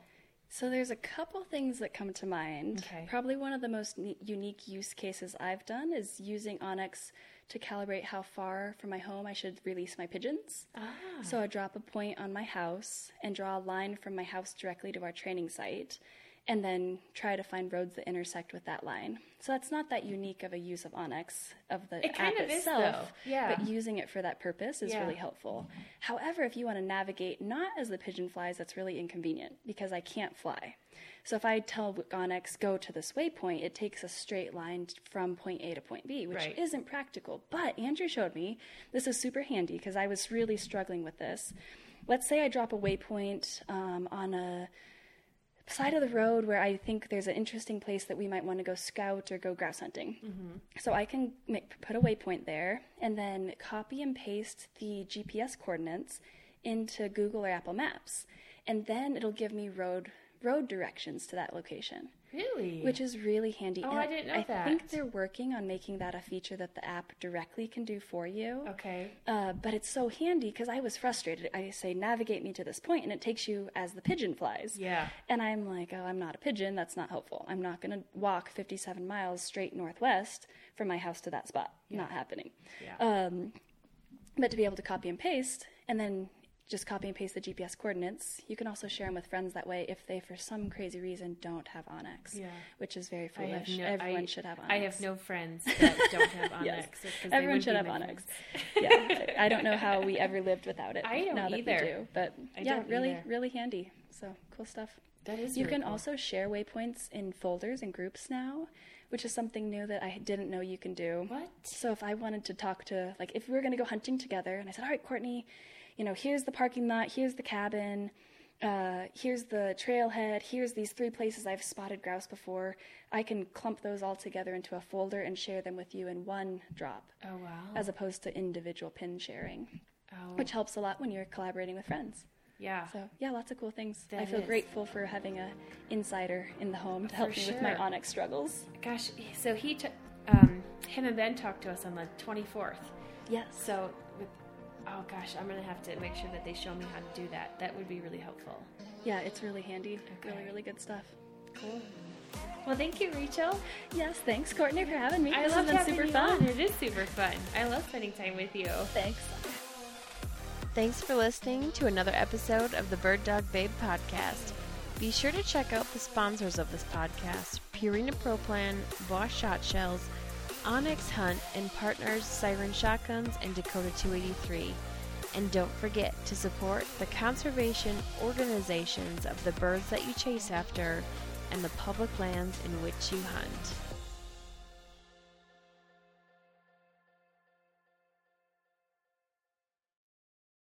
So there's a couple things that come to mind. Okay. Probably one of the most ne- unique use cases I've done is using onX to calibrate how far from my home I should release my pigeons. Ah. So I drop a point on my house and draw a line from my house directly to our training site and then try to find roads that intersect with that line. So that's not that unique of a use of onX of the It app is, itself, though. Yeah. but using it for that purpose is Yeah. really helpful. However, if you want to navigate not as the pigeon flies, that's really inconvenient because I can't fly. So if I tell onX go to this waypoint, it takes a straight line from point A to point B, which Right. isn't practical. But Andrew showed me this is super handy because I was really struggling with this. Let's say I drop a waypoint um, on a side of the road where I think there's an interesting place that we might want to go scout or go grouse hunting. Mm-hmm. So I can make, put a waypoint there and then copy and paste the GPS coordinates into Google or Apple Maps, and then it'll give me road road directions to that location. Really? Which is really handy. Oh, And I didn't know I that. think they're working on making that a feature that the app directly can do for you. okay. Uh, but it's so handy because I was frustrated. I say, navigate me to this point, and it takes you as the pigeon flies. Yeah. And I'm like, oh, I'm not a pigeon. That's not helpful. I'm not going to walk 57 miles straight northwest from my house to that spot. Not happening. Yeah. Um, but to be able to copy and paste, and then just copy and paste the GPS coordinates, you can also share them with friends that way if they, for some crazy reason, don't have onX. Yeah. Which is very foolish. no- Everyone I- should have onX. I have no friends that don't have <laughs> Yes. onX. they Everyone should have onX. <laughs> yeah, I don't know how we ever lived without it. I don't now that either. We do, but I yeah, really, either. really handy. So cool stuff. That is. You can cool. also share waypoints in folders and groups now, which is something new that I didn't know you can do. What? So if I wanted to talk to, like, if we were going to go hunting together, and I said, all right, Courtney, you know, here's the parking lot, here's the cabin, uh, here's the trailhead, here's these three places I've spotted grouse before, I can clump those all together into a folder and share them with you in one drop, Oh wow. as opposed to individual pin sharing, oh. which helps a lot when you're collaborating with friends. yeah. So yeah, lots of cool things. I feel is. grateful for having a insider in the home to help For me with my onX struggles. Gosh. So he, t- um, him and Ben talked to us on the twenty fourth. Yes. So, oh gosh, I'm gonna have to make sure that they show me how to do that. That would be really helpful. Yeah, it's really handy. Really, Okay. really good stuff. Cool. Well, thank you, Rachel. Yes, thanks, Courtney, for having me. I this love has been having super you fun. on. It is super fun. I love spending time with you. Thanks. Thanks for listening to another episode of the Bird Dog Babe podcast. Be sure to check out the sponsors of this podcast Purina Pro Plan, Boss Shotshells, onX Hunt, and partners Syren Shotguns and Dakota 283. And don't forget to support the conservation organizations of the birds that you chase after and the public lands in which you hunt.